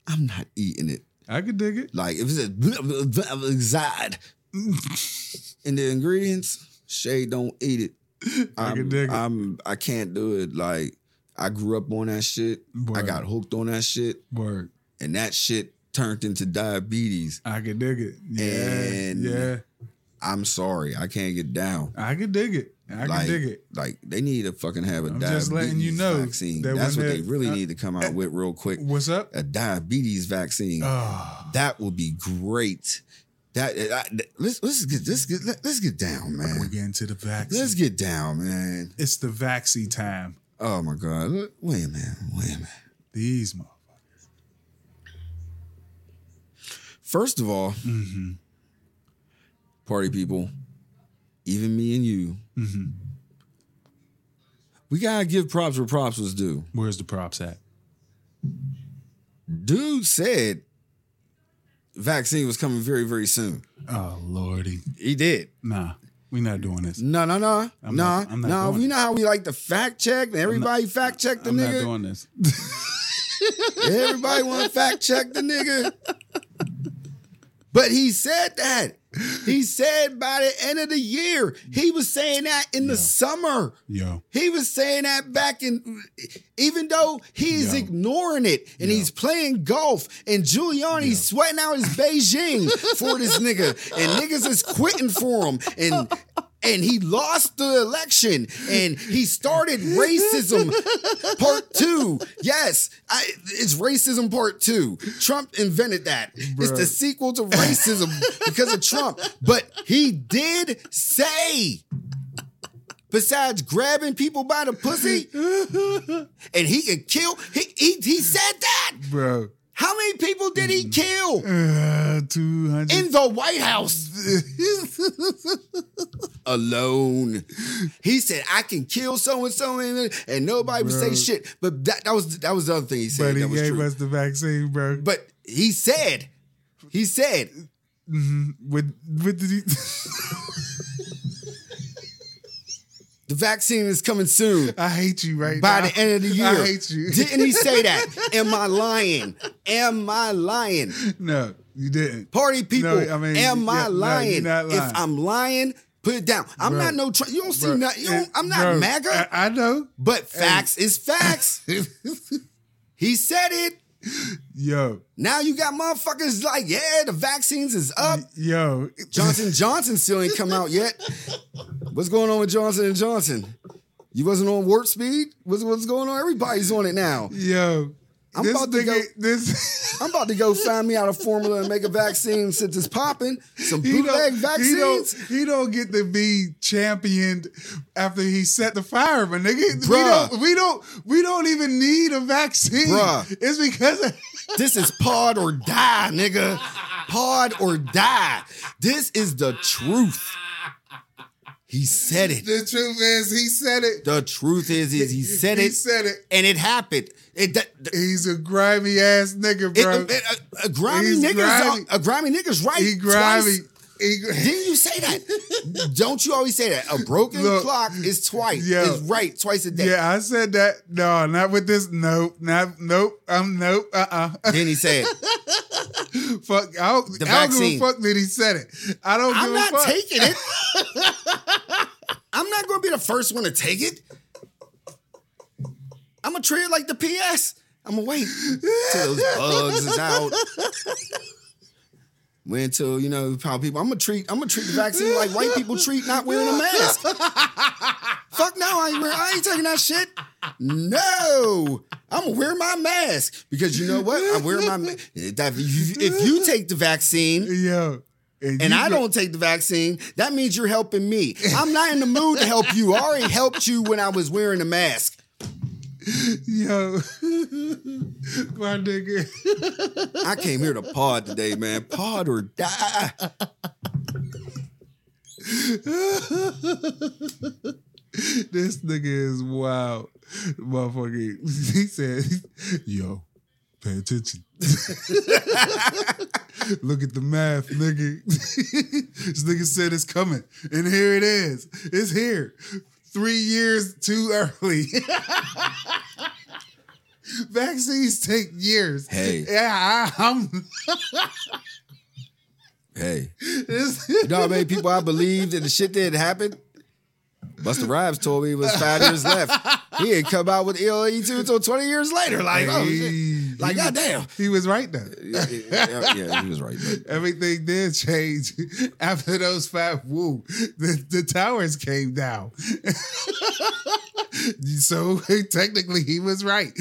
I'm not eating it. I could dig it. Like if it's a exide in the ingredients, Shay don't eat it. I I'm, can dig it. I'm I can't do it. Like I grew up on that shit. I got hooked on that shit, Word. and that shit turned into diabetes. I can dig it. Yeah. And- yeah. I'm sorry, I can't get down. I can dig it. I like, can dig it. Like they need to fucking have a I'm diabetes just letting you know vaccine. that That's what they really uh, need to come out uh, with real quick. What's up? A diabetes vaccine. Oh, that would be great. That uh, I, let's let's get let's get let's get down, man. we're getting to the vaccine. Let's get down, man. it's the vaccine time. Oh my god! Wait a minute. Wait a minute. These motherfuckers. First of all, Mm-hmm. party people, even me and you, Mm-hmm. we gotta give props where props was due. Where's the props at? Dude said vaccine was coming very very soon. Oh lordy. He did. Nah, we not doing this. No, no, no, I'm no, not- not no. doing You it. know how we like to fact check, and everybody fact check the nigga. I'm not doing this. Everybody want to fact check the nigga. But he said that. He said by the end of the year. He was saying that in the summer. Yo, He was saying that back in, even though he's Yo. ignoring it and Yo. he's playing golf and Giuliani's sweating out his Beijing for this nigga and niggas is quitting for him and and he lost the election and he started racism part two. Yes, I, it's racism part two. Trump invented that. It's the sequel to racism because of Trump. But he did say besides grabbing people by the pussy, and he can kill. He he, he said that. bro. How many people did he kill Uh, Two hundred. in the White House? alone. He said, I can kill so and so and nobody would say shit. But that, that was that was the other thing he said. But he that was gave us the vaccine, bro. But he said, he said, with with the the vaccine is coming soon. I hate you right now. by now. the end of the year. I hate you. Didn't he say that? Am I lying? Am I lying? no, you didn't. Party people, No, I mean, am I yeah, no, lying? not lying. If I'm lying, put it down. I'm Bro. not no. Tr- you don't see nothing. You don't, I'm not bro, MAGA. I, I know. but facts is facts. he said it. Yo, Now you got motherfuckers like, yeah, the vaccines is up. yo, Johnson Johnson still ain't come out yet. What's going on with Johnson and Johnson? You wasn't on warp speed. What's what's going on? Everybody's on it now. yo. I'm this about to go- this. I'm about to go find me out a formula and make a vaccine since it's popping. Some bootleg don't, he vaccines. don't, he don't get to be championed after he set the fire, but nigga, we don't, we don't, we don't even need a vaccine. Bruh. It's because of, This is pod or die, nigga. Pod or die. This is the truth. He said it. the truth is he said it. The truth is, is he said it. He it, said it. and it happened. It, that, He's a grimy ass nigga, bro. it- a, a grimy He's nigga's grimy. a grimy nigga's right. he grimy. He, gr- Didn't you say that? Don't you always say that? A broken Look, clock is twice. yo. is right twice a day. yeah, I said that. No, not with this. Nope, not nope. I'm nope. Uh uh Then he said, fuck. I don't, The I don't give a fuck that he said it. I don't I'm give not a fuck. taking it. I'm not going to be the first one to take it. I'm going to treat it like the PS. I'm going to wait till those bugs is out. Wait until, you know, how people, I'm to treat, I'm to treat the vaccine like white people treat not wearing a mask. Fuck no, I ain't, wearing, I ain't taking that shit. No, I'm gonna wear my mask because you know what? I wear my mask. If you, take the vaccine, yeah. and you I don't take the vaccine, that means you're helping me. I'm not in the mood to help you. I already helped you when I was wearing a mask. Yo. My nigga. I came here to pod today, man. Pod or die. this nigga is wild. Motherfucker. He said, yo, pay attention. Look at the math, nigga. this nigga said it's coming. And here it is. It's here. Three years too early. Vaccines take years. Hey. Yeah, I, I'm Hey, you know how many people I believed that the shit that had happened? Busta Rhymes told me it was five years left. He ain't come out with ELE2 until 20 years later. Like, oh, shit. Like was- goddamn. He was right though. Yeah, yeah, he was right. But Everything did change after those five woo. The, the towers came down. so technically he was right.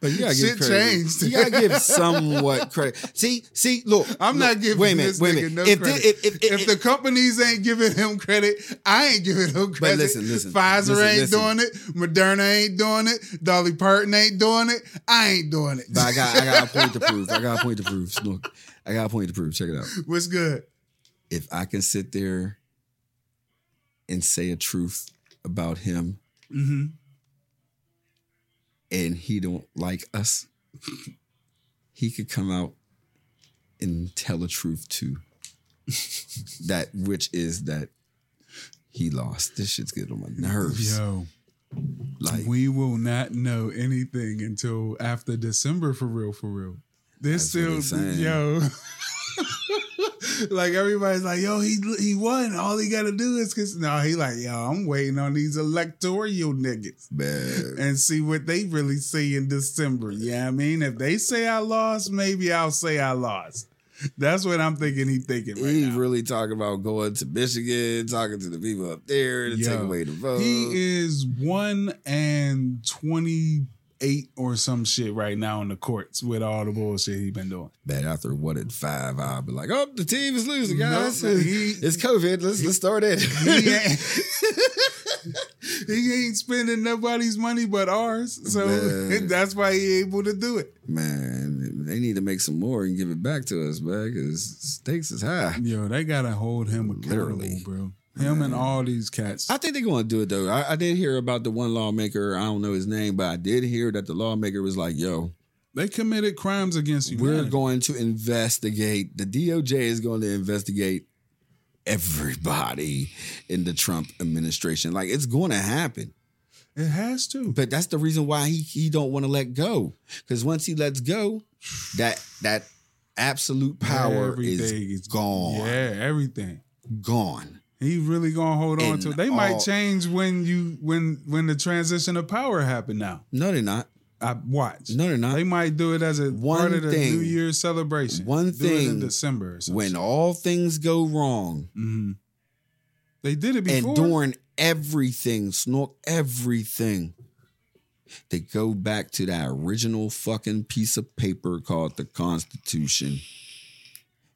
But you gotta Shit give credit. changed. You gotta give somewhat credit. See, see, look. I'm look, not giving wait a minute, this wait a nigga minute. no if, credit. thi- if, if, if, if, the companies ain't giving him credit, I ain't giving him credit. But listen, listen, Pfizer listen, ain't listen. doing it. Moderna ain't doing it. Dolly Parton ain't doing it. I ain't doing it. but I got, I got a point to prove. I got a point to prove. Look, I got a point to prove. Check it out. What's good? If I can sit there and say a truth about him, Mm-hmm. And he don't like us, he could come out and tell the truth too. that which is that he lost. This shit's getting on my nerves. Yo, Like we will not know anything until after December for real, for real. This still, yo. like everybody's like, yo, he he won. All he got to do is cause no, he like, yo, I'm waiting on these electoral niggas man. and see what they really say in December. Yeah, I mean, if they say I lost, maybe I'll say I lost. That's what I'm thinking. He thinking right He now. really talking about going to Michigan, talking to the people up there to take away the vote. He is one and twenty eight or some shit right now in the courts with all the bullshit he been doing. Man, after one and five, I'll be like, oh, the team is losing, guys. No, he- it's COVID. Let's let's start it. He ain't, he ain't spending nobody's money but ours, so Man. that's why he able to do it. Man, they need need to make some more and give it back to us, man, because stakes is high. Yo, they gotta hold him accountable, Literally. bro. Him and all these cats. I think they're going to do it though. I, I did hear about the one lawmaker. I don't know his name, but I did hear that the lawmaker was like, "Yo, They committed crimes against humanity. we're going to investigate. The DOJ is going to investigate everybody in the Trump administration. Like it's going to happen. It has to. But that's the reason why he he don't want to let go. Because once he lets go, that that absolute power Everything is gone. Yeah, everything. Gone. He really gonna hold on to. it. They might change when you when when the transition of power happen. Now, No, they're not. I watch. No, they're not. They might do it as a One part of the thing- New Year's celebration. one do it in December. When all things go wrong, Mhm. they did it before. and during everything, snork everything. They go back to that original fucking piece of paper called the Constitution.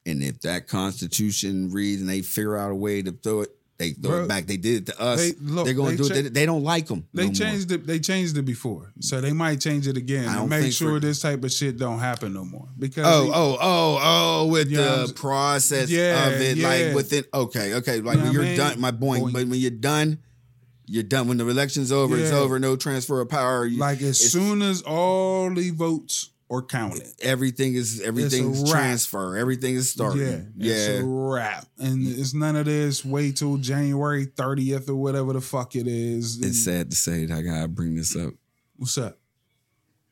And if that Constitution reads and they figure out a way to throw it, they throw Bro, it back. They did it to us. they- They, look, are going they to do cha- it. They, they don't like them. They changed it. They changed it before, so they might change it again I make sure this type of shit don't happen no more. Because Oh, he- oh, oh, oh, with You know what I'm the process Yeah, of it, yeah. like within, okay, okay, like know when you're mean? done, my boy, Boing. but when you're done, you're done. When the election's over, it's over, no transfer of power. You- like as soon as all the votes are counted, everything is everything's transfer, everything is starting. yeah, it's a wrap, and it's none of this. Wait till January thirtieth or whatever the fuck it is. it's sad to say that I gotta bring this up. What's up,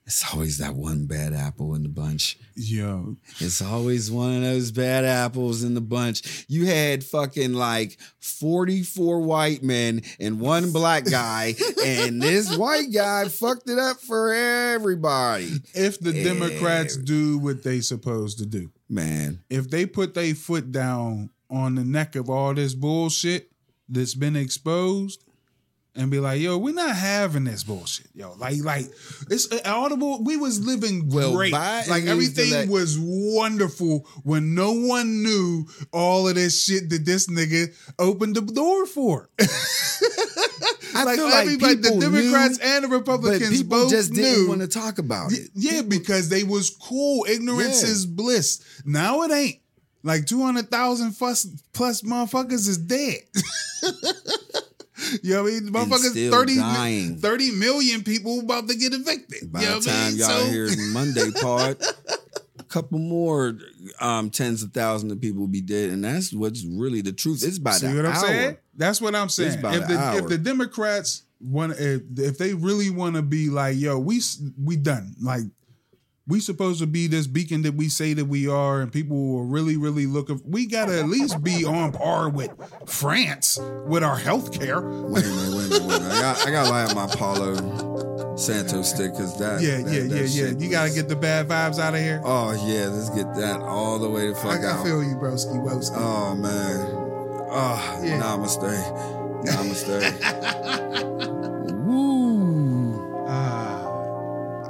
It's always that one bad apple in the bunch. yo? It's always one of those bad apples in the bunch. You had fucking like 44 white men and one black guy, and this white guy fucked it up for everybody. If the Yeah. Democrats do what they supposed to do, Man, if they put their foot down on the neck of all this bullshit that's been exposed and be like, yo, we're not having this bullshit. Yo, like, like it's uh, audible. We was living Well, great. Like everything let- was wonderful when no one knew all of this shit that this nigga opened the door for. I like feel like everybody, the Democrats knew, and the Republicans both just knew. didn't want to talk about it. Yeah, because they was cool. Ignorance Yeah. is bliss. Now it ain't. Like 200,000 plus, plus motherfuckers is dead. you know what I mean? Motherfuckers, still 30, 30 million people about to get evicted. By you know the I time mean? y'all So- hear Monday part, a couple more um, tens of thousands of people will be dead, and that's what's really the truth. It's by See what I'm hour. saying? That's what I'm saying. If the if the Democrats want, if, if they really want to be like, yo, we we done. Like we supposed to be this beacon that we say that we are, and people will really, really look. At, we gotta at least be on par with France with our health care. Wait a minute, wait a minute, wait a minute. I got, I got to light my Palo Santos stick because that. Yeah, that- yeah, that yeah, yeah. You gotta get the bad vibes out of here. Oh yeah, let's get that all the way to fuck I, I out. feel you, broski, broski. Oh man. Oh, Yeah. namaste. Namaste.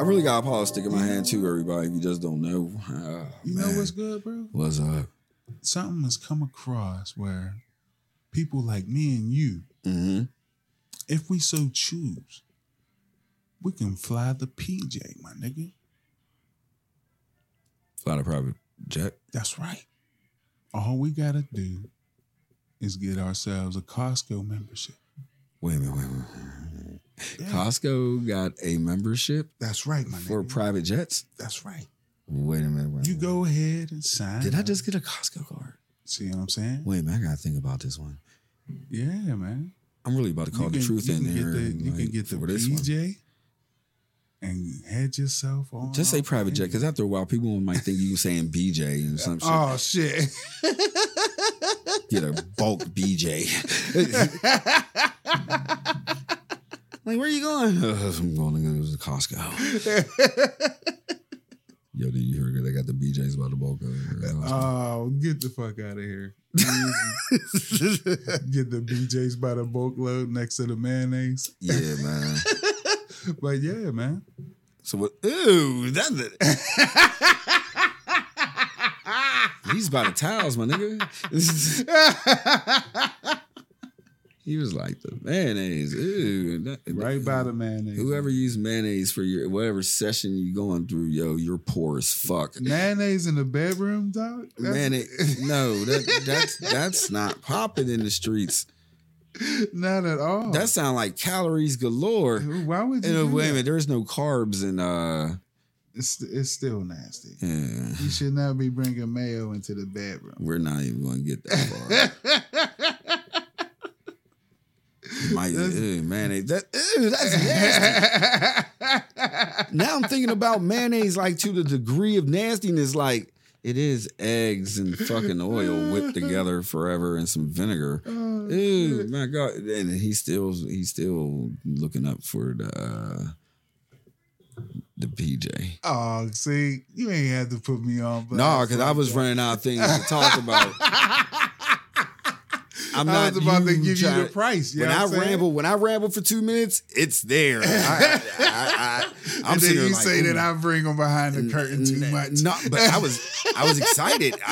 I really got a Palo stick in my hand too, everybody. If you just don't know. Oh, you know what's good, bro? What's up? Something has come across where people like me and you, Mm-hmm. if we so choose, we can fly the PJ, my nigga. Fly the private jet. That's right. All we gotta do is get ourselves a Costco membership. Wait a minute, wait a minute. Yeah. Costco got a membership That's right, my for nigga. private jets. That's right. Wait a minute. Wait You minute. go ahead and sign. Did I just get a Costco card? see what I'm saying? Wait a minute, I gotta think about this one. Yeah, man. I'm really about to call You the can- truth in. Get the, you like, can get the for this one. PJ and head yourself on. Just say private jet, because after a while, people might think you saying BJ and some oh, shit. Oh shit! Get a bulk BJ. like, where are you going? I'm going to go to Costco. Yo, did you hear they got the BJs by the bulk? Of oh, get the fuck out of here! get the BJ's by the bulk load next to the mayonnaise. yeah, man. But yeah, man. So what? Ooh, that's it. He's by the towels, my nigga. He was like the mayonnaise. Ooh, that- Right by the mayonnaise. Whoever used mayonnaise for your whatever session you going through, yo, you're poor as fuck. mayonnaise in the bedroom, dog. That's- Mayonnaise, no, that that's that's not popping in the streets. not at all. That sound like calories galore. why would you? And, uh, wait a minute, there's no carbs in uh It's it's still nasty. yeah. You should not be bringing mayo into the bedroom. We're not even going to get that far. My ew, mayonnaise. That, ew, that's nasty. now I'm thinking about mayonnaise like to the degree of nastiness. Like it is eggs and fucking oil whipped together forever and some vinegar. Oh, Ew, my God! And he's still he's still looking up for the uh, the PJ. Oh, see, you ain't had to put me on. But No, because I was running out of things to talk about. I'm I not was about to give you the price. You when I what I'm saying? ramble, when I ramble for two minutes, it's there. I, am and then sitting there you like, say that I bring them behind the curtain too much. No, but I was I was excited.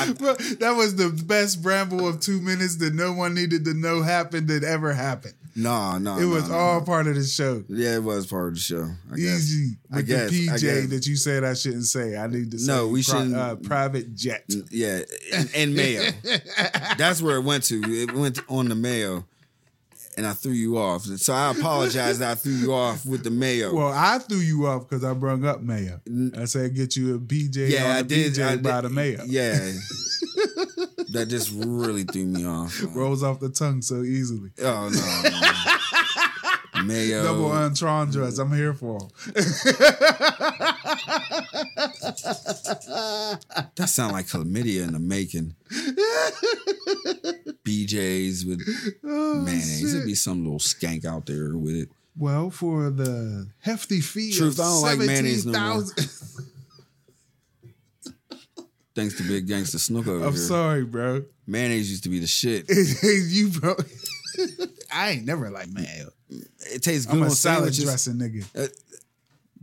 That was the best ramble of two minutes that no one needed to know happened that ever happened. No, no, It was no, no, all no. part of the show. Yeah, it was part of the show. I guess. Easy I with guess, the I PJ guess. that you said I shouldn't say. I need to say No, we shouldn't- Uh, private jet. Yeah, and, and mayo. That's where it went to. It went on the mail. and I threw you off. So I apologize that I threw you off with the mayo. Well, I threw you off because I brung up mayo. I said get you a PJ yeah, on I the did. PJ I by did- the mayo. Yeah, that just really threw me off. Rolls off the tongue so easily. Oh no, man. mayo. Double entendres. I'm here for. That sound like chlamydia in the making. BJ's with oh, mayonnaise. There'd be some little skank out there with it. Well, for the hefty fee Truth, I don't like mayonnaise no more. 17,000 Thanks to Big Gangsta Snook over I'm here. sorry, bro. Mayonnaise used to be the shit. you bro. I ain't never like mayo. It tastes good I'm a on salad sandwiches. dressing nigga. Uh,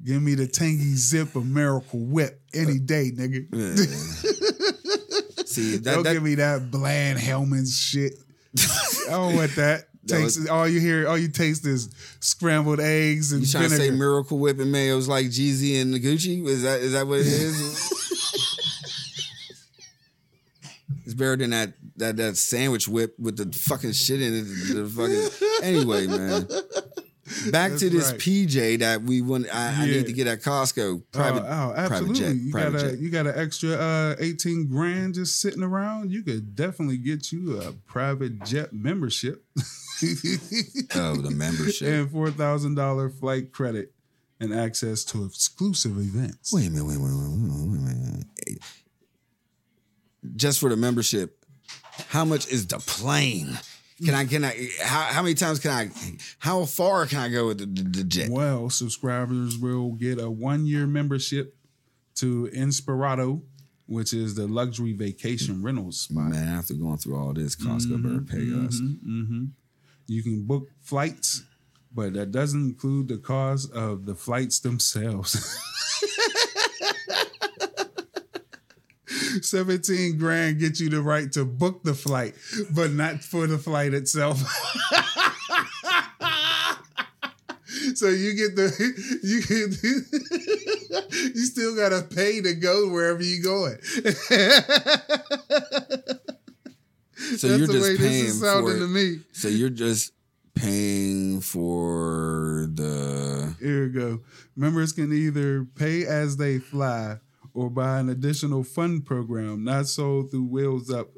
Give me the tangy zip of Miracle Whip any day, nigga. Yeah. See that, don't that give me that bland Hellmann's shit. I don't want that. That Takes was- all you hear, all you taste is scrambled eggs and you trying to say Miracle Whip and mayo is like Jeezy and Gucci? Is that is that what it is? it's better than that that that sandwich whip with the fucking shit in it. The fucking anyway, man. Back to this right. PJ that we want. I, I need to get at Costco. Private, oh, oh, private absolutely. jet. you private got a jet. you got an extra uh, eighteen grand just sitting around. You could definitely get you a private jet membership Oh, the membership. and four thousand dollar flight credit and access to exclusive events. Wait a minute, wait, wait, wait, wait, wait, wait, wait. Just for the membership, how much is the plane? Can I, can I, how, how many times can I, how far can I go with the, the, the jet? Well, subscribers will get a one year membership to Inspirato, which is the luxury vacation rentals spot. Man, after going through all this, Costco better pay us. Mm-hmm. You can book flights, but that doesn't include the cost of the flights themselves. 17 grand get you the right to book the flight, but not for the flight itself. so you get the you get you still gotta pay to go wherever you going. So That's you're the just way this paying is for it. to me. So you're just paying for the, Here we go. Members can either pay as they fly or by an additional fund program not sold through Wheels Up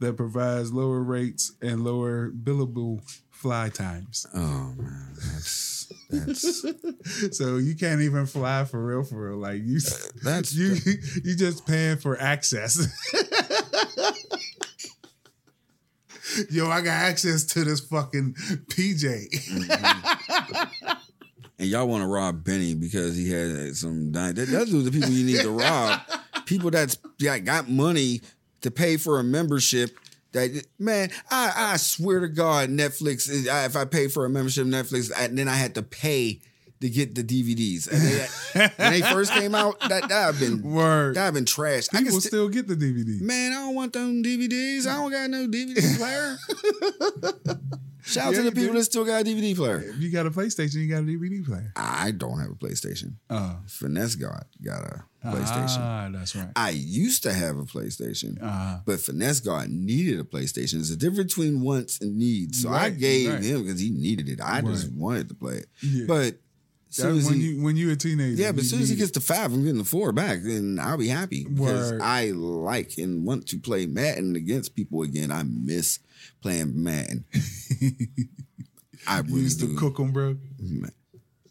that provides lower rates and lower billable fly times. oh man, that's, that's, So you can't even fly for real, for real. Like you, that's, you, you just paying for access. Yo, I got access to this fucking PJ. Mm-hmm. and y'all want to rob Benny because he had some. That, those are the people you need to rob. People that's that got money to pay for a membership. That man, I, I swear to God, Netflix. If I pay for a membership, Netflix, and then I had to pay to get the DVDs. And they, when they first came out, that that have been Word. that have been trash. I can People still get the DVD. man, I don't want them DVDs. I don't got no DVD player. Shout out Yeah, to the people do. that still got a DVD player. If you got a PlayStation, you got a DVD player. I don't have a PlayStation. Oh, Finesse God got a PlayStation. Ah, that's right. I used to have a PlayStation, Uh, but Finesse God needed a PlayStation. There's a difference between wants and needs. So I gave right. him because he needed it. I just wanted to play it. Yeah. But soon as when he, you when you a teenager, yeah, but as soon as he gets to five, I'm getting the four back, then I'll be happy because Word. I like and want to play Madden against people again. I miss playing Madden. I you really used to do. cook them, bro.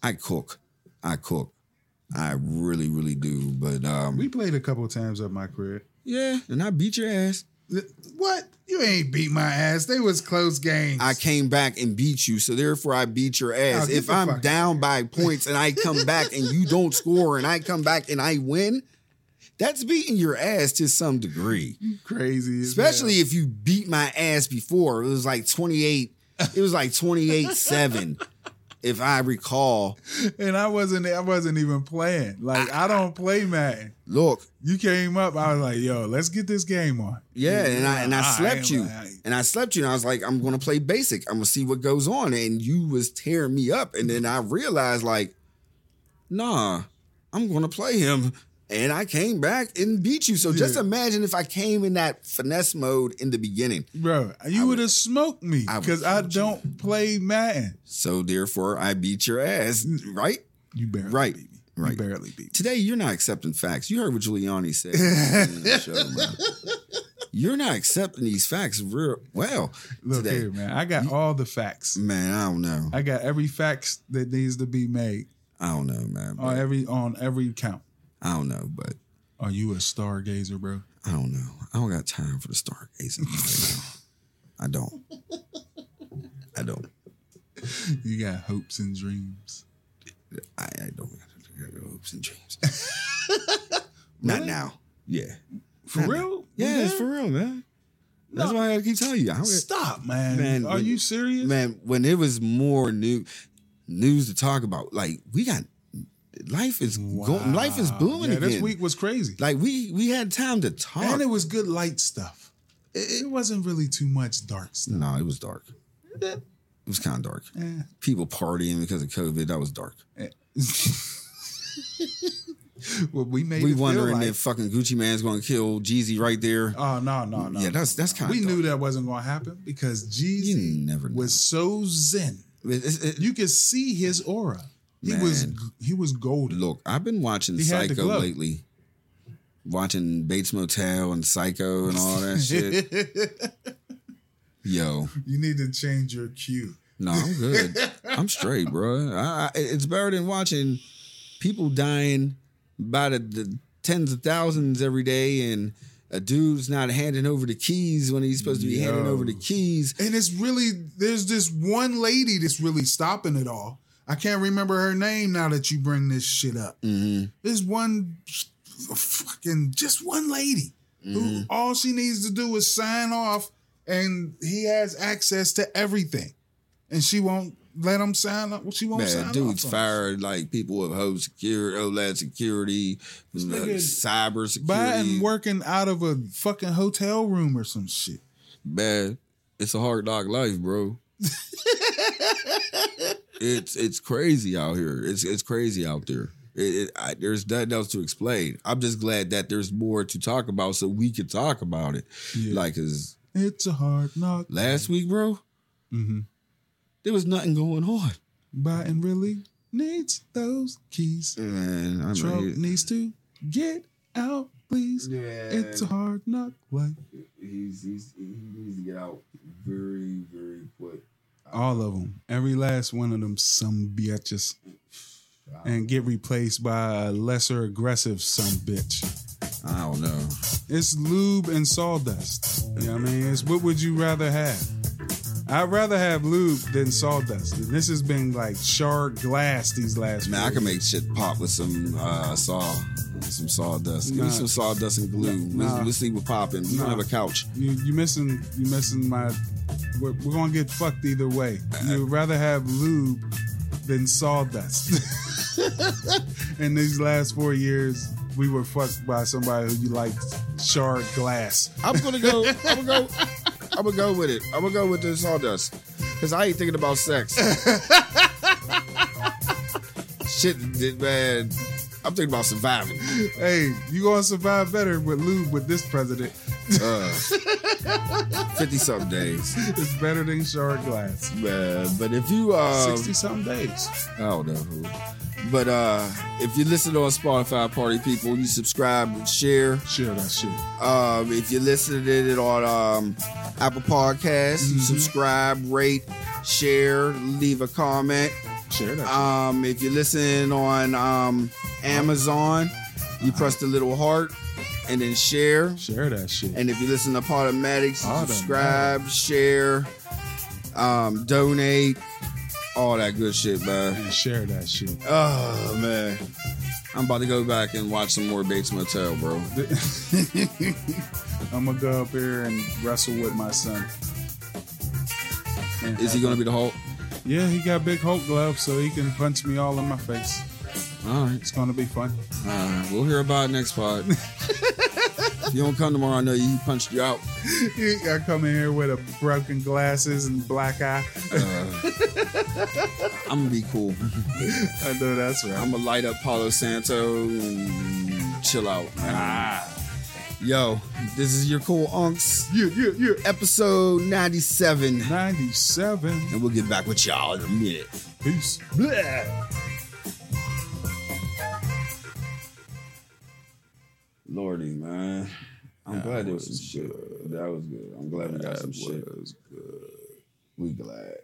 I cook. I cook. I really, really do. But um, We played a couple times at my career. yeah, and I beat your ass. What? You ain't beat my ass. They was close games. I came back and beat you, so therefore I beat your ass. Oh, if I'm fuck- down by points and I come back and you don't score and I come back and I win, that's beating your ass to some degree. crazy, Especially if you beat my ass before. It was like 28, it was like 28-7, if I recall. and I wasn't. I wasn't even playing. Like I don't play Madden. Look, You came up. I was like, "Yo, let's get this game on." Yeah, and I and I slept ain't you, like- and I slept you, and I was like, I'm gonna play basic. I'm gonna see what goes on, and you was tearing me up, and then I realized like, nah, I'm gonna play him, and I came back and beat you. So just imagine if I came in that finesse mode in the beginning. Bro, you would have smoked me because I you. don't play Madden. So therefore, I beat your ass, right? You barely Right, beat me. right. You barely beat me. Today, you're not accepting facts. You heard what Giuliani said. show. You're not accepting these facts real well Look today. here, man. I got all the facts. Man, I don't know. I got every facts that needs to be made I don't know, man. on every on every count. I don't know, but Are you a stargazer, bro? I don't know. I don't got time for the stargazing right now. I don't. I don't. You got hopes and dreams. I, I don't got hopes and dreams. Not now. Yeah. For Not now. real? Yeah, it's for real, man. That's No. why I keep telling you. I don't, Stop, man. Man, Are when- you serious? man, when it was more new news to talk about, like we got life is going, life is Wow. booming Yeah, again. this week was crazy. like we we had time to talk. and it was good light stuff. It, it wasn't really too much dark stuff. no, it was dark. It was kind of dark. Eh. People partying because of COVID. That was dark. well, we made we wondering like, if fucking Gucci Mane's going to kill Jeezy right there. Oh no, no, no. yeah, that's that's kind of. we knew that wasn't going to happen because Jeezy never was so zen. It- it- You could see his aura. He was he was golden. look, I've been watching He Psycho lately. Watching Bates Motel and Psycho and all that shit. Yo, You need to change your cue. no, I'm good. I'm straight, bro. I, I, it's better than watching people dying by the, the tens of thousands every day and a dude's not handing over the keys when he's supposed to be handing over the keys. And it's really there's this one lady that's really stopping it all. I can't remember her name now that you bring this shit up. Mm-hmm. There's one fucking just one lady Mm-hmm. who all she needs to do is sign off and he has access to everything. And she won't let him sign up. She won't sign Man, dudes off. on it. fired like people with home security, OLED security, uh, nigga cyber security. And working out of a fucking hotel room or some shit. Man, it's a hard knock life, bro. it's it's crazy out here. It's it's crazy out there. It, it, I, there's nothing else to explain. I'm just glad that there's more to talk about, so we can talk about it. Yeah. Like, cause It's a hard knock. last week, bro, Mm-hmm. there was nothing going on. Biden really needs those keys. Man, Trump mean, needs to get out, please. Yeah. It's a hard knock life. he's, he's he needs to get out very very quick. All of them. Every last one of them some bitches. And get replaced by a lesser aggressive some bitch. I don't know. It's lube and sawdust. You know what I mean? It's what would you rather have? I'd rather have lube than sawdust. And this has been like shard glass these last Man, I can make shit pop with some uh, saw, some sawdust. Give Nah. me some sawdust and glue. Nah. Let's, let's see what popping. We Nah. don't have a couch. You you missing you missing my. We're, we're gonna get fucked either way. You'd rather have lube than sawdust. In these last four years, we were fucked by somebody who you liked shard glass. I'm gonna go. I'm gonna go. I'm gonna go with it. I'm gonna go with the sawdust because I ain't thinking about sex. Shit, man. I'm thinking about surviving. Hey, you gonna survive better with lube with this president. Fifty something days, It's better than shard glass. man. But if you uh, Sixty something days. I don't know who. But uh, if you listen on Spotify, party people, you subscribe and share. Share that shit. Um, if you listen to it on um, Apple Podcasts, you subscribe, rate, share, leave a comment. Share that. Um, if you listen on um, Amazon, you press the little heart and then share. Share that shit. And if you listen to Podomatics, subscribe, share, um, donate, all that good shit, man. And share that shit. Oh man, I'm about to go back and watch some more Bates Motel, bro. I'm gonna go up here and wrestle with my son. And Is he gonna be the Hulk? Yeah, he got big Hulk gloves, so he can punch me all in my face. All right, It's gonna be fun. all right. We'll hear about it next pod. you don't come tomorrow, I know you punched you out. I come in here with a broken glasses and black eye. I'm gonna be cool. I know that's right. I'm gonna light up Palo Santo and chill out. Ah. Yo, this is your cool unks, Yeah, yeah, yeah. episode 97, 97. and we'll get back with y'all in a minute. Peace. Lordy, man. I'm That glad there was was shit. That was good. I'm glad we got some shit. was good. We glad.